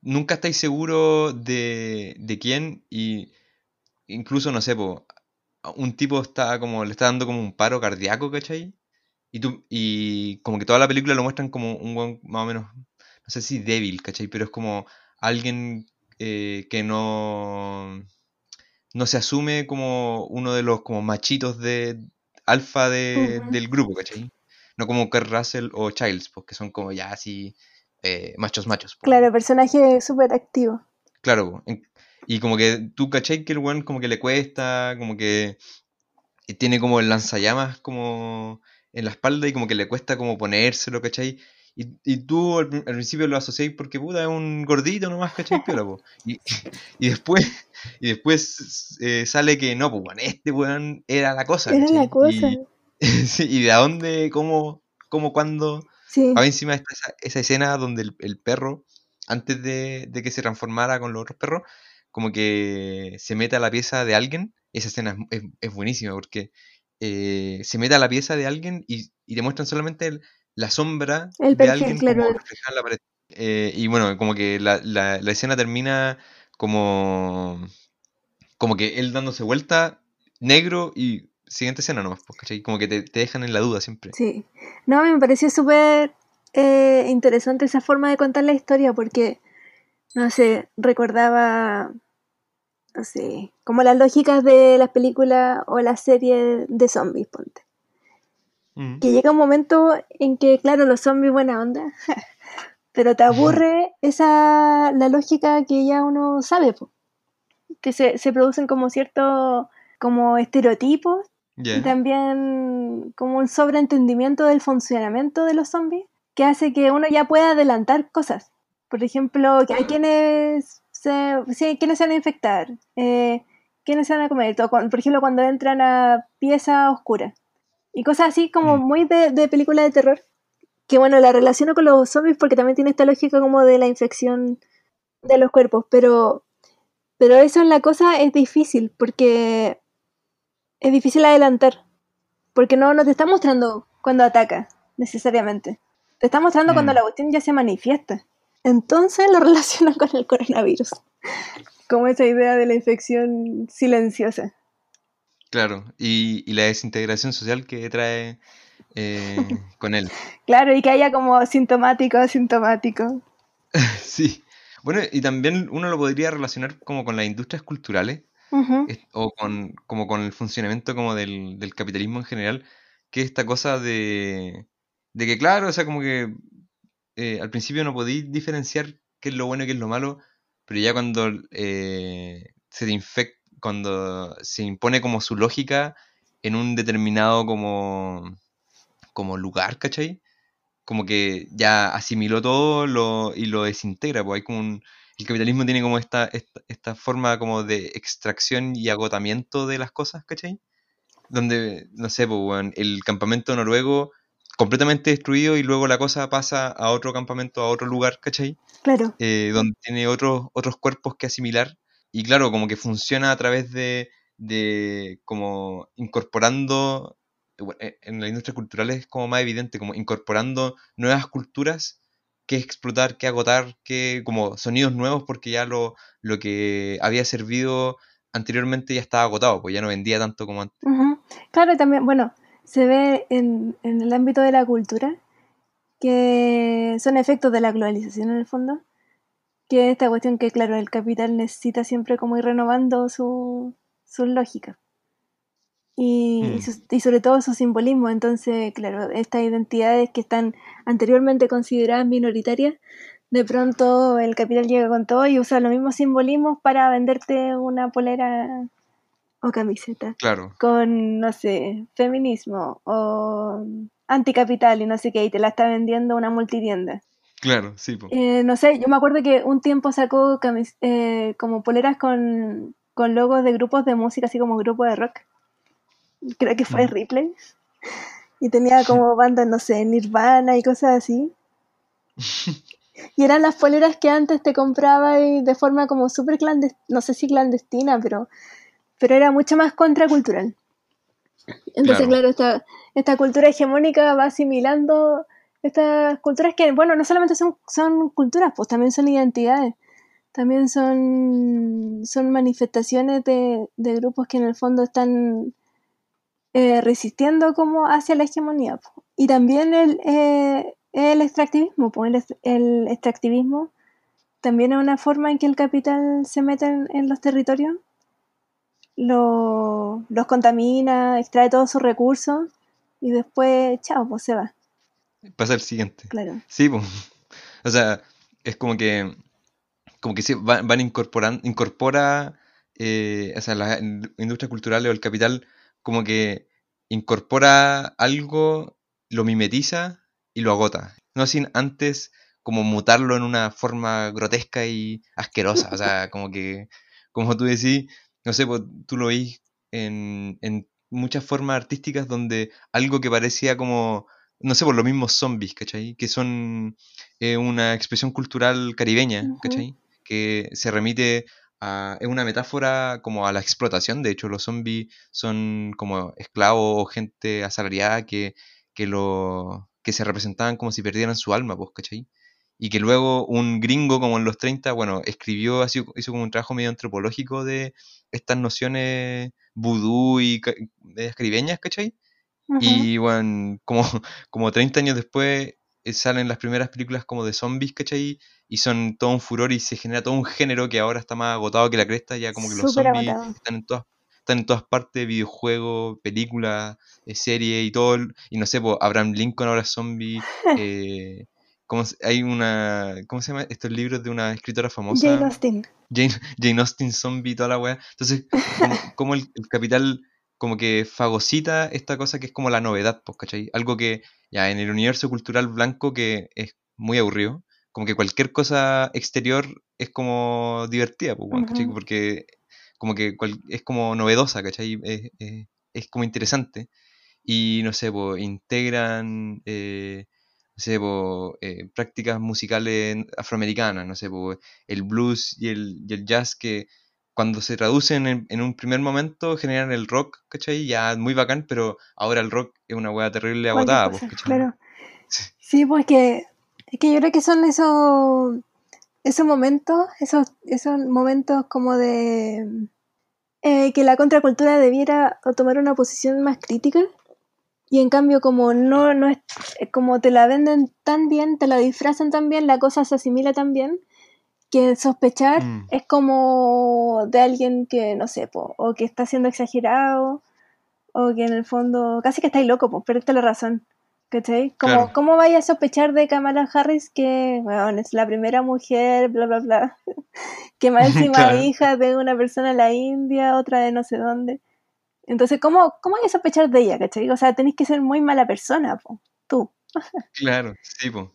nunca estáis seguros de, de quién y incluso, no sé, un tipo está como, le está dando como un paro cardíaco, ¿cachai? Y, tú, y como que toda la película lo muestran como un buen más o menos, no sé si débil, ¿cachai? Pero es como alguien eh, que no, no se asume como uno de los como machitos de alfa de, del grupo, ¿cachai? No como Kurt Russell o Childs, pues que son como ya así eh, machos machos. po. Claro, personaje súper activo. Claro. En- y como que tú cachai que el weón como que le cuesta, como que y tiene como el lanzallamas como en la espalda y como que le cuesta como ponérselo, ¿cachai? Y, y tú al, al principio lo asociáis porque puta es un gordito nomás, ¿cachai? Piola, po. Y, y después, y después eh, sale que no, pues bueno, este weón era la cosa, Era ¿cachai? la cosa. Y, sí, y de dónde, cómo, cómo, cuándo. Sí. Ahora encima está esa, esa escena donde el, el perro, antes de, de que se transformara con los otros perros, como que se mete a la pieza de alguien. Esa escena es, es- es buenísima porque eh, se mete a la pieza de alguien y, y te muestran solamente el- la sombra El de perfil, alguien claro. como reflejada en la pared. Eh, y bueno, como que la, la- la escena termina como, como que él dándose vuelta, negro y siguiente escena nomás, pues, ¿cachai? Como que te, te dejan en la duda siempre. Sí. No, me pareció súper eh, interesante esa forma de contar la historia porque, no sé, recordaba, no sé, como las lógicas de las películas o las series de zombies, ponte. Mm. Que llega un momento en que, claro, los zombies buena onda, pero te aburre esa, la lógica que ya uno sabe, po. que se, se producen como ciertos, como estereotipos y también como un sobreentendimiento del funcionamiento de los zombies que hace que uno ya pueda adelantar cosas. Por ejemplo, que hay quienes se, sí, quienes se van a infectar, eh, quienes se van a comer, todo, por ejemplo, cuando entran a pieza oscura y cosas así como Mm. muy de, de película de terror. Que bueno, la relaciono con los zombies porque también tiene esta lógica como de la infección de los cuerpos, pero, pero eso en la cosa es difícil porque es difícil adelantar. Porque no, no te está mostrando cuando ataca, necesariamente. Te está mostrando cuando Mm. la cuestión ya se manifiesta. Entonces lo relacionan con el coronavirus. Como esa idea de la infección silenciosa. Claro, y, y la desintegración social que trae eh, con él. Claro, y que haya como sintomático, asintomático. Sí. Bueno, y también uno lo podría relacionar como con las industrias culturales o con, como con el funcionamiento como del, del capitalismo en general, que es esta cosa de, de que, claro, o sea, como que eh, al principio no podéis diferenciar qué es lo bueno y qué es lo malo, pero ya cuando eh, se cuando se impone como su lógica en un determinado como como lugar, ¿cachai? Como que ya asimiló todo lo, y lo desintegra, pues hay como el capitalismo tiene como esta, esta, esta forma como de extracción y agotamiento de las cosas, ¿cachai? Donde, no sé, pues, el campamento noruego completamente destruido y luego la cosa pasa a otro campamento, a otro lugar, ¿cachai? Claro. eh, donde tiene otros, otros cuerpos que asimilar. Y claro, como que funciona a través de, de como incorporando, eh, en la industria cultural es como más evidente, como incorporando nuevas culturas que explotar, que agotar, que como sonidos nuevos, porque ya lo, lo que había servido anteriormente ya estaba agotado, pues ya no vendía tanto como antes. Claro, también, bueno, se ve en, en el ámbito de la cultura que son efectos de la globalización en el fondo, que esta cuestión que, claro, el capital necesita siempre como ir renovando su, su lógica. Y, y Mm. y sobre todo su simbolismo. Entonces, claro, estas identidades que están anteriormente consideradas minoritarias, de pronto el capital llega con todo y usa los mismos simbolismos para venderte una polera o camiseta Claro, con, no sé, feminismo o anticapital y no sé qué, y te la está vendiendo una multitienda. claro, sí, po. Eh, no sé, yo me acuerdo que un tiempo sacó camis- eh, como poleras con, con logos de grupos de música, así como grupo de rock. Creo que fue Mm. Ripley. Y tenía como bandas, no sé, Nirvana y cosas así. Y eran las poleras que antes te compraba y de forma como súper clandestina, no sé si clandestina, pero, pero era mucho más contracultural. Entonces, Claro. claro, esta, esta cultura hegemónica va asimilando estas culturas que, bueno, no solamente son, son culturas, pues también son identidades. También son, son manifestaciones de, de grupos que en el fondo están eh, resistiendo como hacia la hegemonía. po. Y también el, eh, el extractivismo, pues el, el extractivismo también es una forma en que el capital se mete en, en los territorios, lo- los contamina, extrae todos sus recursos y después, chao, pues se va, Pasa el siguiente. claro. Sí, po. O sea, es como que como que sí, van, van incorporando, incorpora, eh, o sea, las in- industrias culturales o el capital, como que incorpora algo, lo mimetiza y lo agota. No sin antes como mutarlo en una forma grotesca y asquerosa. O sea, como que, como tú decís, no sé, pues, tú lo veis en, en muchas formas artísticas donde algo que parecía como, no sé, por los mismos zombies, ¿cachai? Que son eh, una expresión cultural caribeña. ¿cachai? Que se remite a, es una metáfora como a la explotación, de hecho los zombies son como esclavos o gente asalariada que, que, lo, que se representaban como si perdieran su alma, ¿cachai? Y que luego un gringo como en los 30, bueno, escribió, así, hizo como un trabajo medio antropológico de estas nociones vudú y medias caribeñas, ¿cachai? Y bueno, como, como 30 años después eh, salen las primeras películas como de zombies, ¿cachai? Y son todo un furor y se genera todo un género que ahora está más agotado que la cresta, ya como que los zombies agotado. están en todas, están en todas partes, videojuegos, películas, eh, series y todo. Y no sé, pues, Abraham Lincoln ahora es zombie. eh, ¿cómo se- hay una, ¿cómo se llama? Estos libros de una escritora famosa. Jane Austen. Jane, Jane Austen zombie, toda la weá. Entonces, como, como el, el capital como que fagocita esta cosa que es como la novedad, pues, ¿cachai? Algo que ya en el universo cultural blanco que es muy aburrido, como que cualquier cosa exterior es como divertida, pues, weón, ¿cachai? Porque como que cual- es como novedosa, ¿cachai? Es, es- es como interesante. Y no sé, pues, integran, eh, no sé, pues, eh, prácticas musicales afroamericanas, no sé, pues, el blues y el, y el jazz que cuando se traducen en, en un primer momento generan el rock, ¿cachai? Ya muy bacán, pero ahora el rock es una weá terrible agotada, pues, cosa, ¿cachai? claro. Sí. Sí, pues que, es que yo creo que son esos, esos momentos, esos, esos momentos como de eh, que la contracultura debiera tomar una posición más crítica y en cambio como no, no es, eh, como te la venden tan bien, te la disfrazan tan bien, la cosa se asimila tan bien que sospechar Mm. es como de alguien que, no sé, po, o que está siendo exagerado, o que en el fondo casi que estáis loco, pues perdiste la razón. ¿Cachai? Como, Claro. ¿Cómo vaya a sospechar de Kamala Harris que, bueno, es la primera mujer, bla, bla, bla? que más encima Claro. hija de una persona en la India, otra de no sé dónde. Entonces, ¿cómo, cómo hay que sospechar de ella, cachai? O sea, tenéis que ser muy mala persona, po. Claro, sí, po.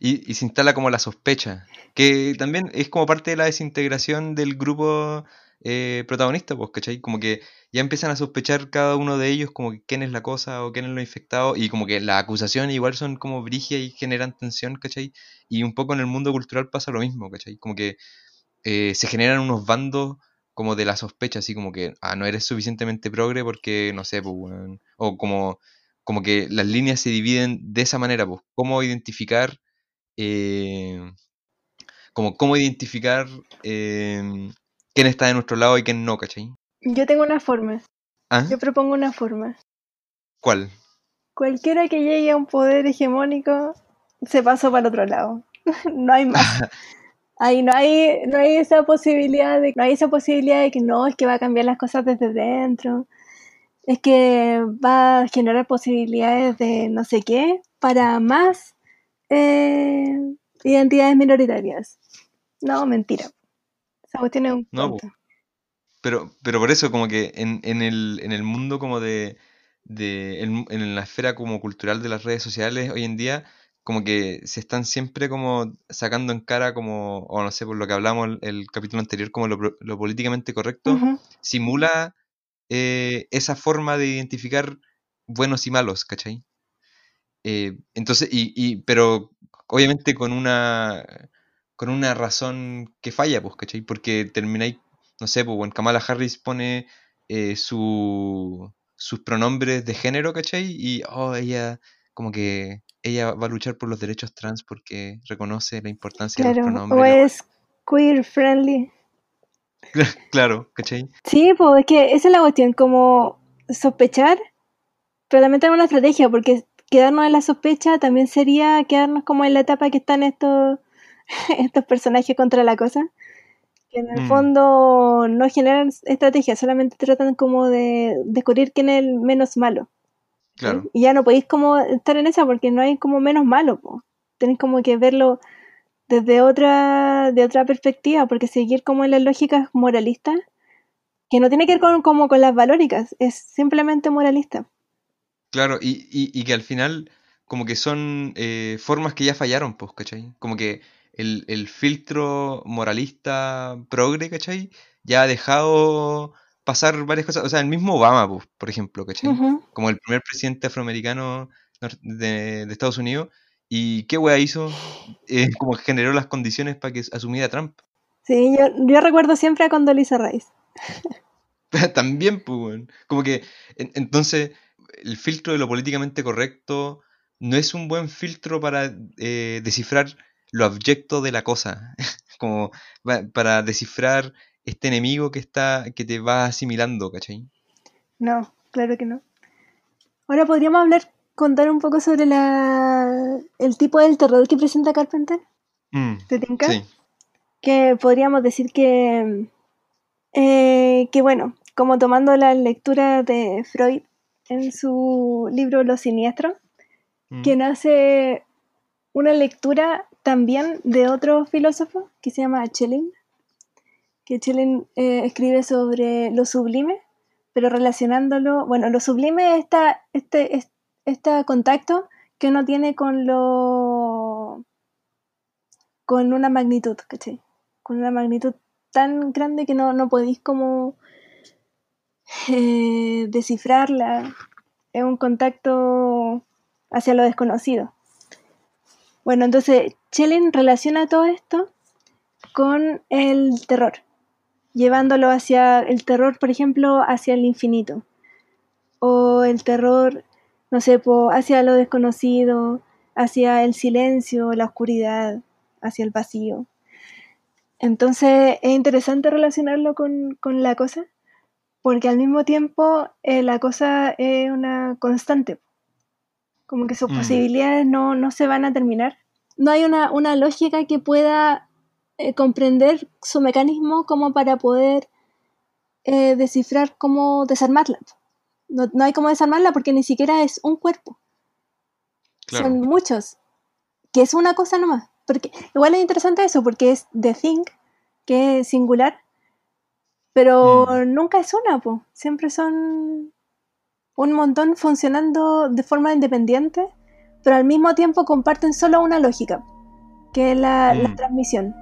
Y, y se instala como la sospecha, que también es como parte de la desintegración del grupo eh, protagonista, pues, ¿cachai? Como que ya empiezan a sospechar cada uno de ellos como que quién es la cosa o quién es lo infectado y como que las acusaciones igual son como brigias y generan tensión, ¿cachai? Y un poco en el mundo cultural pasa lo mismo, ¿cachai? Como que eh, se generan unos bandos como de la sospecha, así como que, ah, no eres suficientemente progre porque, no sé, pues, weón. O como, como que las líneas se dividen de esa manera, pues, cómo identificar, eh, como cómo identificar eh, quién está de nuestro lado y quién no, ¿cachai? Yo tengo una forma. ¿Ah? Yo propongo una forma. ¿Cuál? Cualquiera que llegue a un poder hegemónico se pasó para el otro lado. no hay más. Ahí no hay, no hay esa posibilidad de, no hay esa posibilidad de que no, es que va a cambiar las cosas desde dentro. Es que va a generar posibilidades de no sé qué para más eh, identidades minoritarias. No, mentira. Esa cuestión es un No. Pero, pero por eso, como que en, en el, en el mundo como de, de en, en la esfera como cultural de las redes sociales hoy en día, como que se están siempre como sacando en cara como, o no sé, por lo que hablamos el, el capítulo anterior, como lo, lo políticamente correcto, simula eh, esa forma de identificar buenos y malos, ¿cachai? Eh, entonces, y, y, pero obviamente con una, con una razón que falla, pues, ¿cachai? Porque termináis, no sé, pues, when Kamala Harris pone eh, su, sus pronombres de género, ¿cachai? Y, oh, ella, como que ella va a luchar por los derechos trans porque reconoce la importancia de los Claro. O pronombres. es queer friendly. Claro, ¿cachai? Sí, pues es que esa es la cuestión, como sospechar, pero también tenemos una estrategia, porque quedarnos en la sospecha también sería quedarnos como en la etapa que están estos, estos personajes contra la cosa, que en el Mm. fondo no generan estrategia, solamente tratan como de descubrir quién es el menos malo. Y ya no podéis como estar en esa porque no hay como menos malo, po. tenéis como que verlo desde otra, de otra perspectiva, porque seguir como en las lógicas moralistas, que no tiene que ver con, como con las valóricas, es simplemente moralista. Claro, y, y, y que al final como que son eh, formas que ya fallaron, pues, ¿cachai? Como que el, el filtro moralista progre, ¿cachai? Ya ha dejado pasar varias cosas. O sea, el mismo Obama, pues, por ejemplo. Como el primer presidente afroamericano de, de Estados Unidos. ¿Y qué wea hizo? Eh, como que generó las condiciones para que asumiera Trump. Sí, yo, yo recuerdo siempre a Condoleezza Rice. También, pues. Como que, en- entonces, el filtro de lo políticamente correcto no es un buen filtro para eh, descifrar lo abyecto de la cosa. Como para descifrar este enemigo que está, que te va asimilando, ¿cachai? No, claro que no. Ahora podríamos hablar, contar un poco sobre la, el tipo del terror que presenta Carpenter. Mm, ¿Te tinca? sí. que podríamos decir que, eh, que bueno, como tomando la lectura de Freud en su libro Los Siniestros, Mm, que nace una lectura también de otro filósofo que se llama Schelling, que Schelling eh, escribe sobre lo sublime, pero relacionándolo, bueno, lo sublime es esta, este, es- este contacto que uno tiene con lo con una magnitud, ¿cachai? Con una magnitud tan grande que no, no podéis como eh, descifrarla. Es un contacto hacia lo desconocido. Bueno, entonces Schelling relaciona todo esto con el terror, llevándolo hacia el terror, por ejemplo, hacia el infinito, o el terror, no sé, po, hacia lo desconocido, hacia el silencio, la oscuridad, hacia el vacío. Entonces es interesante relacionarlo con, con la cosa, porque al mismo tiempo eh, la cosa es una constante, como que sus Mm. posibilidades no, no se van a terminar. No hay una, una lógica que pueda eh, comprender su mecanismo como para poder eh, descifrar cómo desarmarla. No, no hay cómo desarmarla porque ni siquiera es un cuerpo, claro. son muchos, que es una cosa nomás. Porque igual es interesante eso, porque es The Thing, que es singular, pero Mm. nunca es una, po. siempre son un montón funcionando de forma independiente pero al mismo tiempo comparten solo una lógica, que es la, la Mm. transmisión.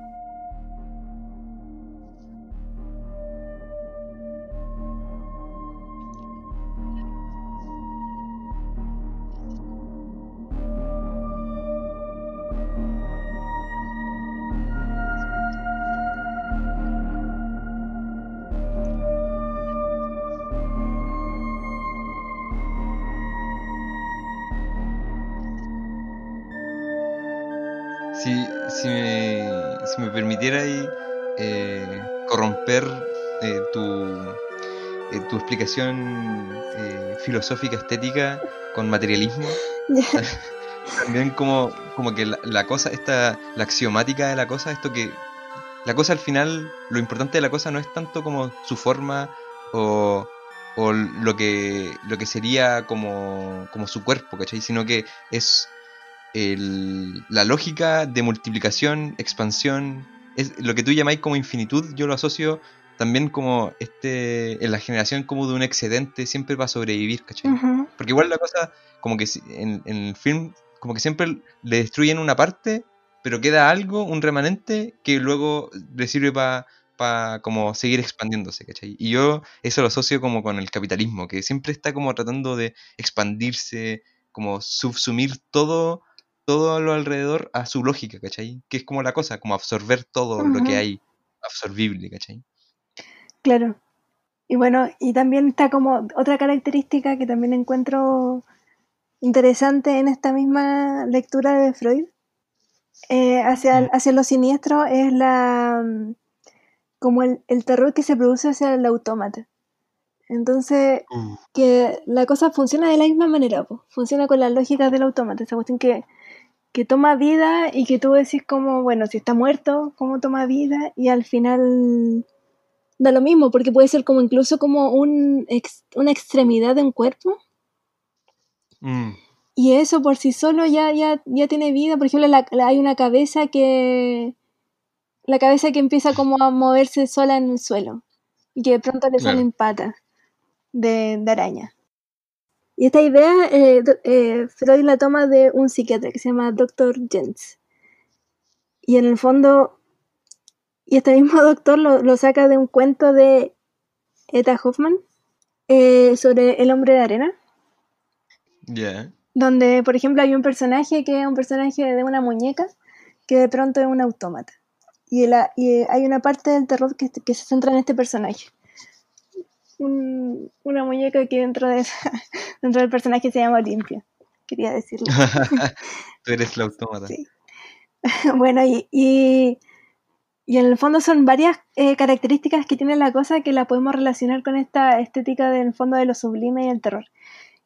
Eh, eh, filosófica, estética, con materialismo, también como, como que la, la cosa, esta, la axiomática de la cosa, esto que la cosa al final, lo importante de la cosa no es tanto como su forma o, o lo que lo que sería como, como su cuerpo, ¿cachai? Sino que es el- la lógica de multiplicación, expansión, es lo que tú llamáis como infinitud, yo lo asocio también como este en la generación como de un excedente siempre va a sobrevivir, ¿cachai? Porque igual la cosa, como que si- en, en el film, como que siempre le destruyen una parte, pero queda algo, un remanente, que luego le sirve para como seguir expandiéndose, ¿cachai? Y yo eso lo asocio como con el capitalismo, que siempre está como tratando de expandirse, como subsumir todo, todo a lo alrededor a su lógica, ¿cachai? Que es como la cosa, como absorber todo lo que hay absorbible, ¿cachai? Claro. Y bueno, y también está como otra característica que también encuentro interesante en esta misma lectura de Freud, eh, hacia, Mm. hacia lo siniestro, es la mm, como el, el terror que se produce hacia el autómata. Entonces, que la cosa funciona de la misma manera, po. funciona con las lógicas del autómata, esa cuestión que, que toma vida y que tú decís como, bueno, si está muerto, ¿cómo toma vida? Y al final da lo mismo, porque puede ser como incluso como un ex- una extremidad de un cuerpo, Mm, y eso por sí solo ya, ya, ya tiene vida. Por ejemplo, la- la- hay una cabeza que... La cabeza que empieza como a moverse sola en el suelo. Y que de pronto le Claro. salen patas de, de araña. Y esta idea eh, eh, Freud la toma de un psiquiatra que se llama Dr. Jens. Y en el fondo, y este mismo doctor lo, lo saca de un cuento de Eta Hoffman eh, sobre el hombre de arena Ya. donde por ejemplo hay un personaje que es un personaje de una muñeca que de pronto es un autómata. Y, la- y hay una parte del terror que, que se centra en este personaje. Un- una muñeca que dentro, de esa- dentro del personaje se llama Olimpia. Quería decirlo. Tú eres la autómata. Sí. bueno, y, y, y en el fondo son varias eh, características que tiene la cosa que la podemos relacionar con esta estética del fondo de lo sublime y el terror.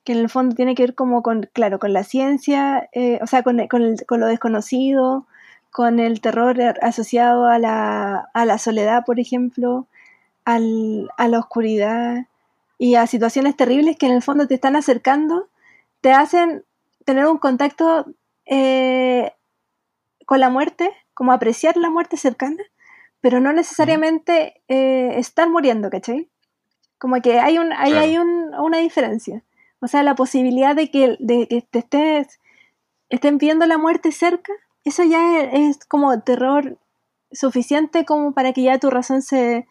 Que en el fondo tiene que ver como con, claro, con la ciencia, eh, o sea, con, con, con lo desconocido, con el terror asociado a la, a la soledad, por ejemplo, al- a la oscuridad y a situaciones terribles que en el fondo te están acercando, te hacen tener un contacto eh, con la muerte, como apreciar la muerte cercana, pero no necesariamente eh, estar muriendo, ¿cachai? Como que hay, un, hay, Claro. hay un- una diferencia. O sea, la posibilidad de que, de que te estés, estén viendo la muerte cerca, eso ya es, es como terror suficiente como para que ya tu razón se,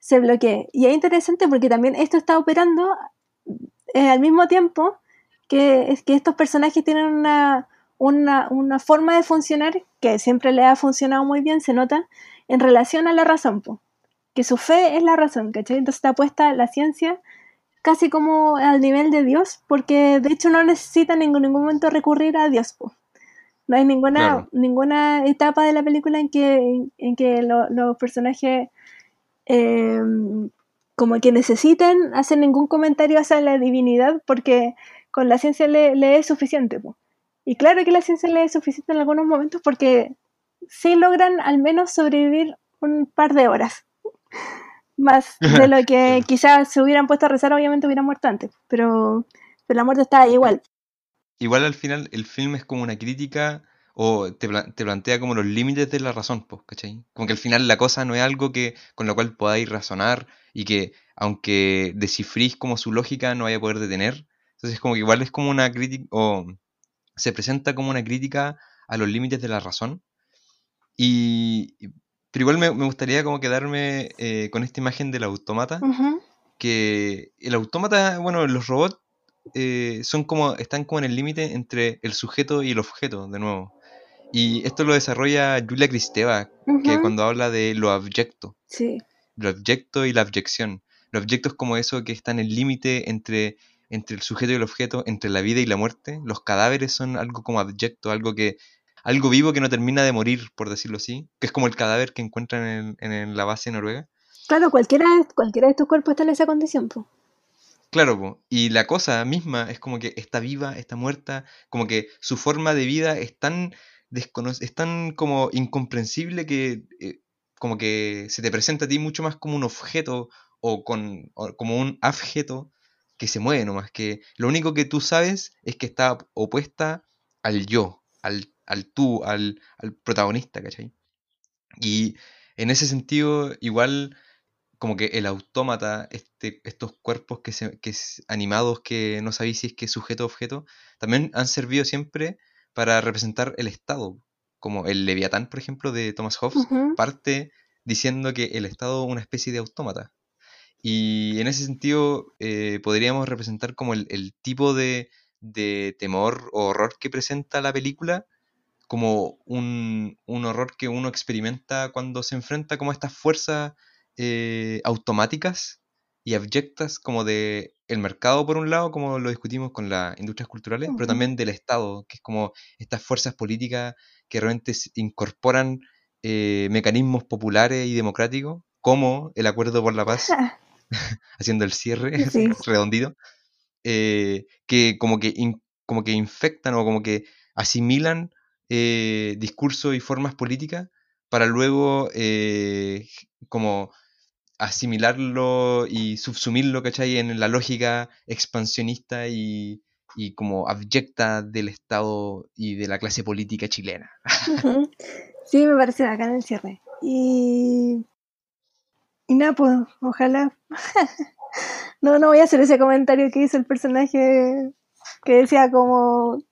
se bloquee. Y es interesante porque también esto está operando eh, al mismo tiempo que, que estos personajes tienen una, una, una forma de funcionar que siempre le ha funcionado muy bien, se nota, en relación a la razón, po. que su fe es la razón, ¿cachai? Entonces está puesta la ciencia casi como al nivel de Dios, porque de hecho no necesitan en ningún momento recurrir a Dios. po. No hay ninguna, Claro. ninguna etapa de la película en que, en que lo- los personajes eh, como que necesitan hacer ningún comentario hacia la divinidad, porque con la ciencia le, le es suficiente. po. Y claro que la ciencia le es suficiente en algunos momentos porque sí logran al menos sobrevivir un par de horas. Más de lo que quizás se hubieran puesto a rezar, obviamente hubieran muerto antes. Pero, pero la muerte está ahí igual. Igual al final el film es como una crítica o te, te plantea como los límites de la razón, pues, ¿cachai? Como que al final la cosa no es algo que con lo cual podáis razonar y que aunque descifrís como su lógica no vaya a poder detener. Entonces como que igual es como una crítica o se presenta como una crítica a los límites de la razón. Y, pero igual me, me gustaría como quedarme eh, con esta imagen del autómata, que el autómata, bueno, los robots eh, son como, están como en el límite entre el sujeto y el objeto, de nuevo. Y esto lo desarrolla Julia Kristeva, que cuando habla de lo abyecto, Sí. lo abyecto y la abyección. Lo abyecto es como eso que está en el límite entre, entre el sujeto y el objeto, entre la vida y la muerte. Los cadáveres son algo como abyecto, algo que algo vivo que no termina de morir, por decirlo así, que es como el cadáver que encuentran en, en- en la base noruega. Claro, cualquiera, cualquiera de estos cuerpos está en esa condición, pues. Claro, po, y la cosa misma es como que está viva, está muerta, como que su forma de vida es tan, es tan como incomprensible que eh, como que se te presenta a ti mucho más como un objeto o, con, o como un objeto que se mueve nomás, que lo único que tú sabes es que está opuesta al yo, al, al tú, al, al protagonista, ¿cachai? Y en ese sentido, igual como que el autómata, este, estos cuerpos que se, que animados que no sabéis si es que sujeto objeto, también han servido siempre para representar el Estado. Como el Leviatán, por ejemplo, de Thomas Hobbes, parte diciendo que el Estado es una especie de autómata. Y en ese sentido eh, podríamos representar como el, el tipo de, de temor o horror que presenta la película como un, un horror que uno experimenta cuando se enfrenta como a estas fuerzas eh, automáticas y abyectas como de el mercado por un lado, como lo discutimos con las industrias culturales, pero también del Estado, que es como estas fuerzas políticas que realmente incorporan eh, mecanismos populares y democráticos, como el Acuerdo por la Paz, haciendo el cierre Sí. redondito, eh, que como que, in- como que infectan o como que asimilan eh, discursos y formas políticas para luego eh, como asimilarlo y subsumirlo, ¿cachai? En la lógica expansionista y, y como abyecta del Estado y de la clase política chilena. Sí, me parece bacán el cierre. Y. Y nada, pues, ojalá. no, no voy a hacer ese comentario que hizo el personaje que decía como.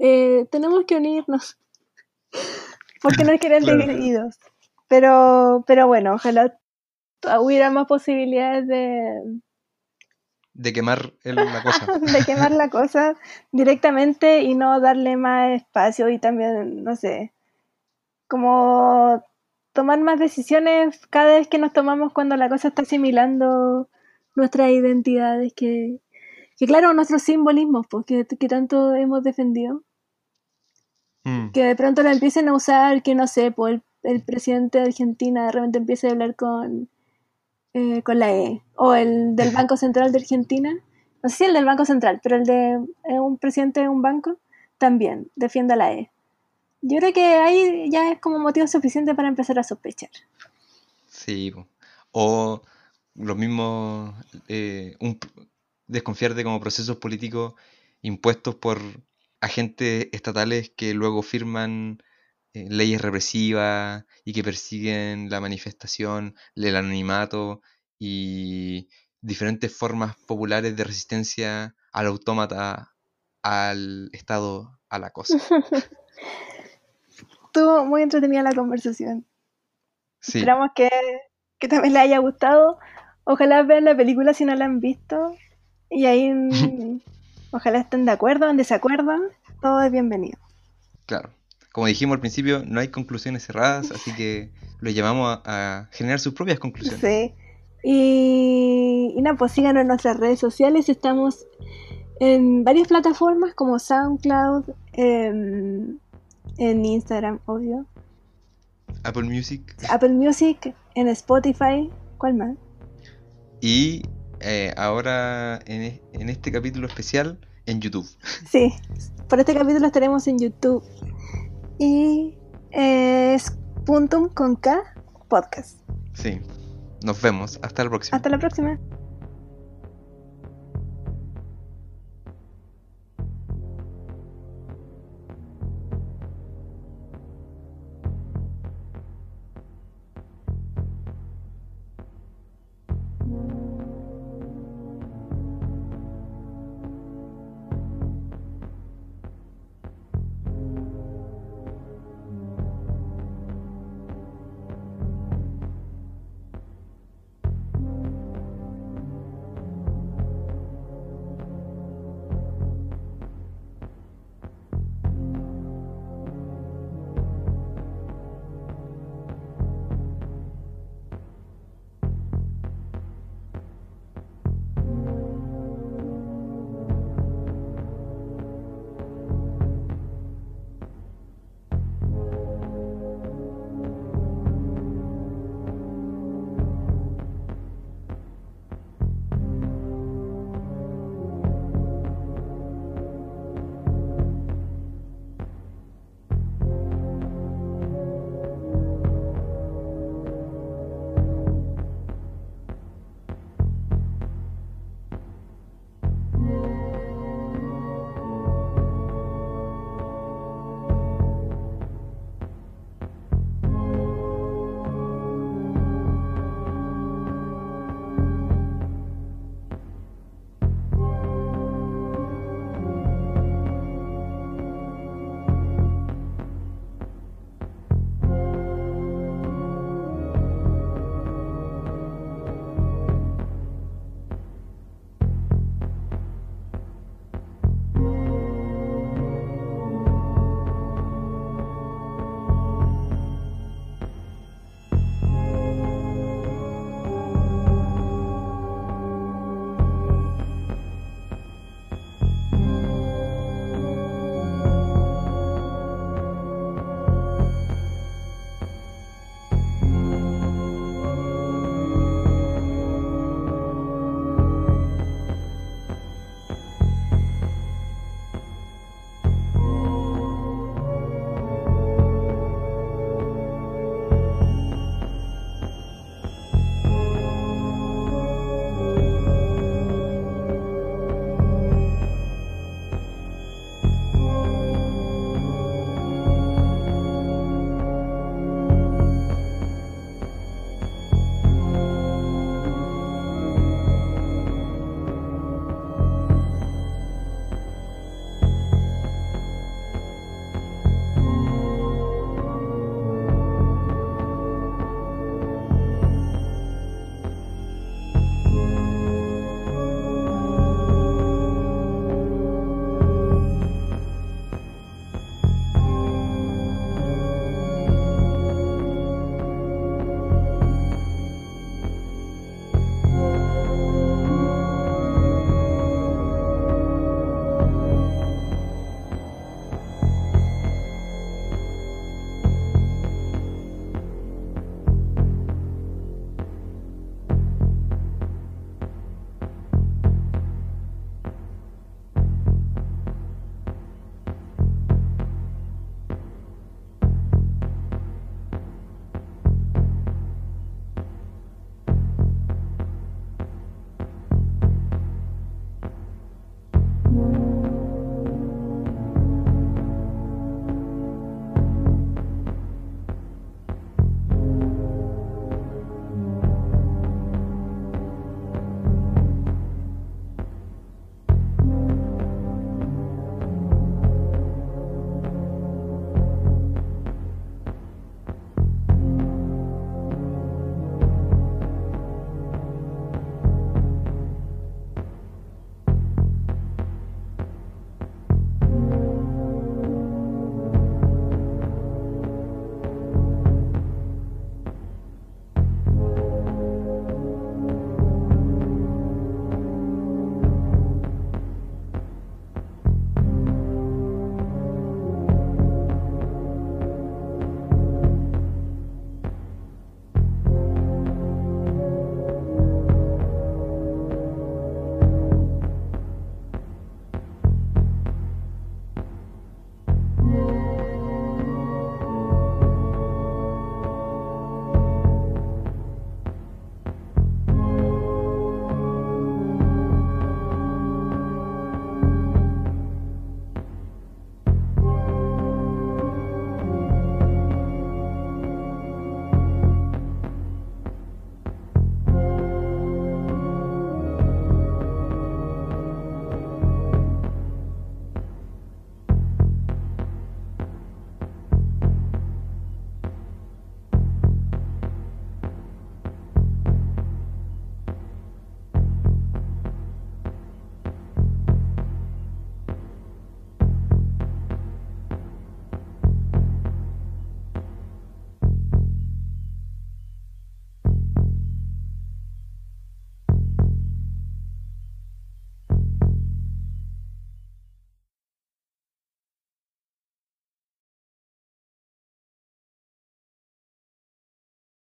Eh, tenemos que unirnos. Porque nos quieren Claro. divididos. Pero, pero bueno, ojalá hubiera más posibilidades de, De quemar el- la cosa. de quemar la cosa directamente y no darle más espacio y también, no sé, como tomar más decisiones cada vez que nos tomamos cuando la cosa está asimilando nuestras identidades, que, que claro, nuestros simbolismos, pues, que, que tanto hemos defendido, Mm, que de pronto lo empiecen a usar, que no sé, pues el, el presidente de Argentina de repente empiece a hablar con, eh, con la E, o el del Banco Central de Argentina, no sé si el del Banco Central, pero el de eh, un presidente de un banco también defienda la E. Yo creo que ahí ya es como motivo suficiente para empezar a sospechar. Sí, o los mismos, eh, un, desconfiar de como procesos políticos impuestos por agentes estatales que luego firman eh, leyes represivas y que persiguen la manifestación, el anonimato y diferentes formas populares de resistencia al autómata, al Estado, a la cosa. Estuvo muy entretenida la conversación. Sí, Esperamos que, que también les haya gustado. Ojalá vean la película si no la han visto. Y ahí mm, ojalá estén de acuerdo, en desacuerdo. Todo es bienvenido. claro. Como dijimos al principio, no hay conclusiones cerradas, así que los llamamos a, a generar sus propias conclusiones. Sí. Y, y nada, pues síganos en nuestras redes sociales. Estamos en varias plataformas como SoundCloud, en Instagram, obvio, Apple Music Apple Music, en Spotify. ¿Cuál más? y eh, ahora en, e- en este capítulo especial en YouTube. Sí, por este capítulo estaremos en YouTube. Y eh, es Puntum con K Podcast. Sí. Nos vemos. Hasta la próxima. Hasta la próxima.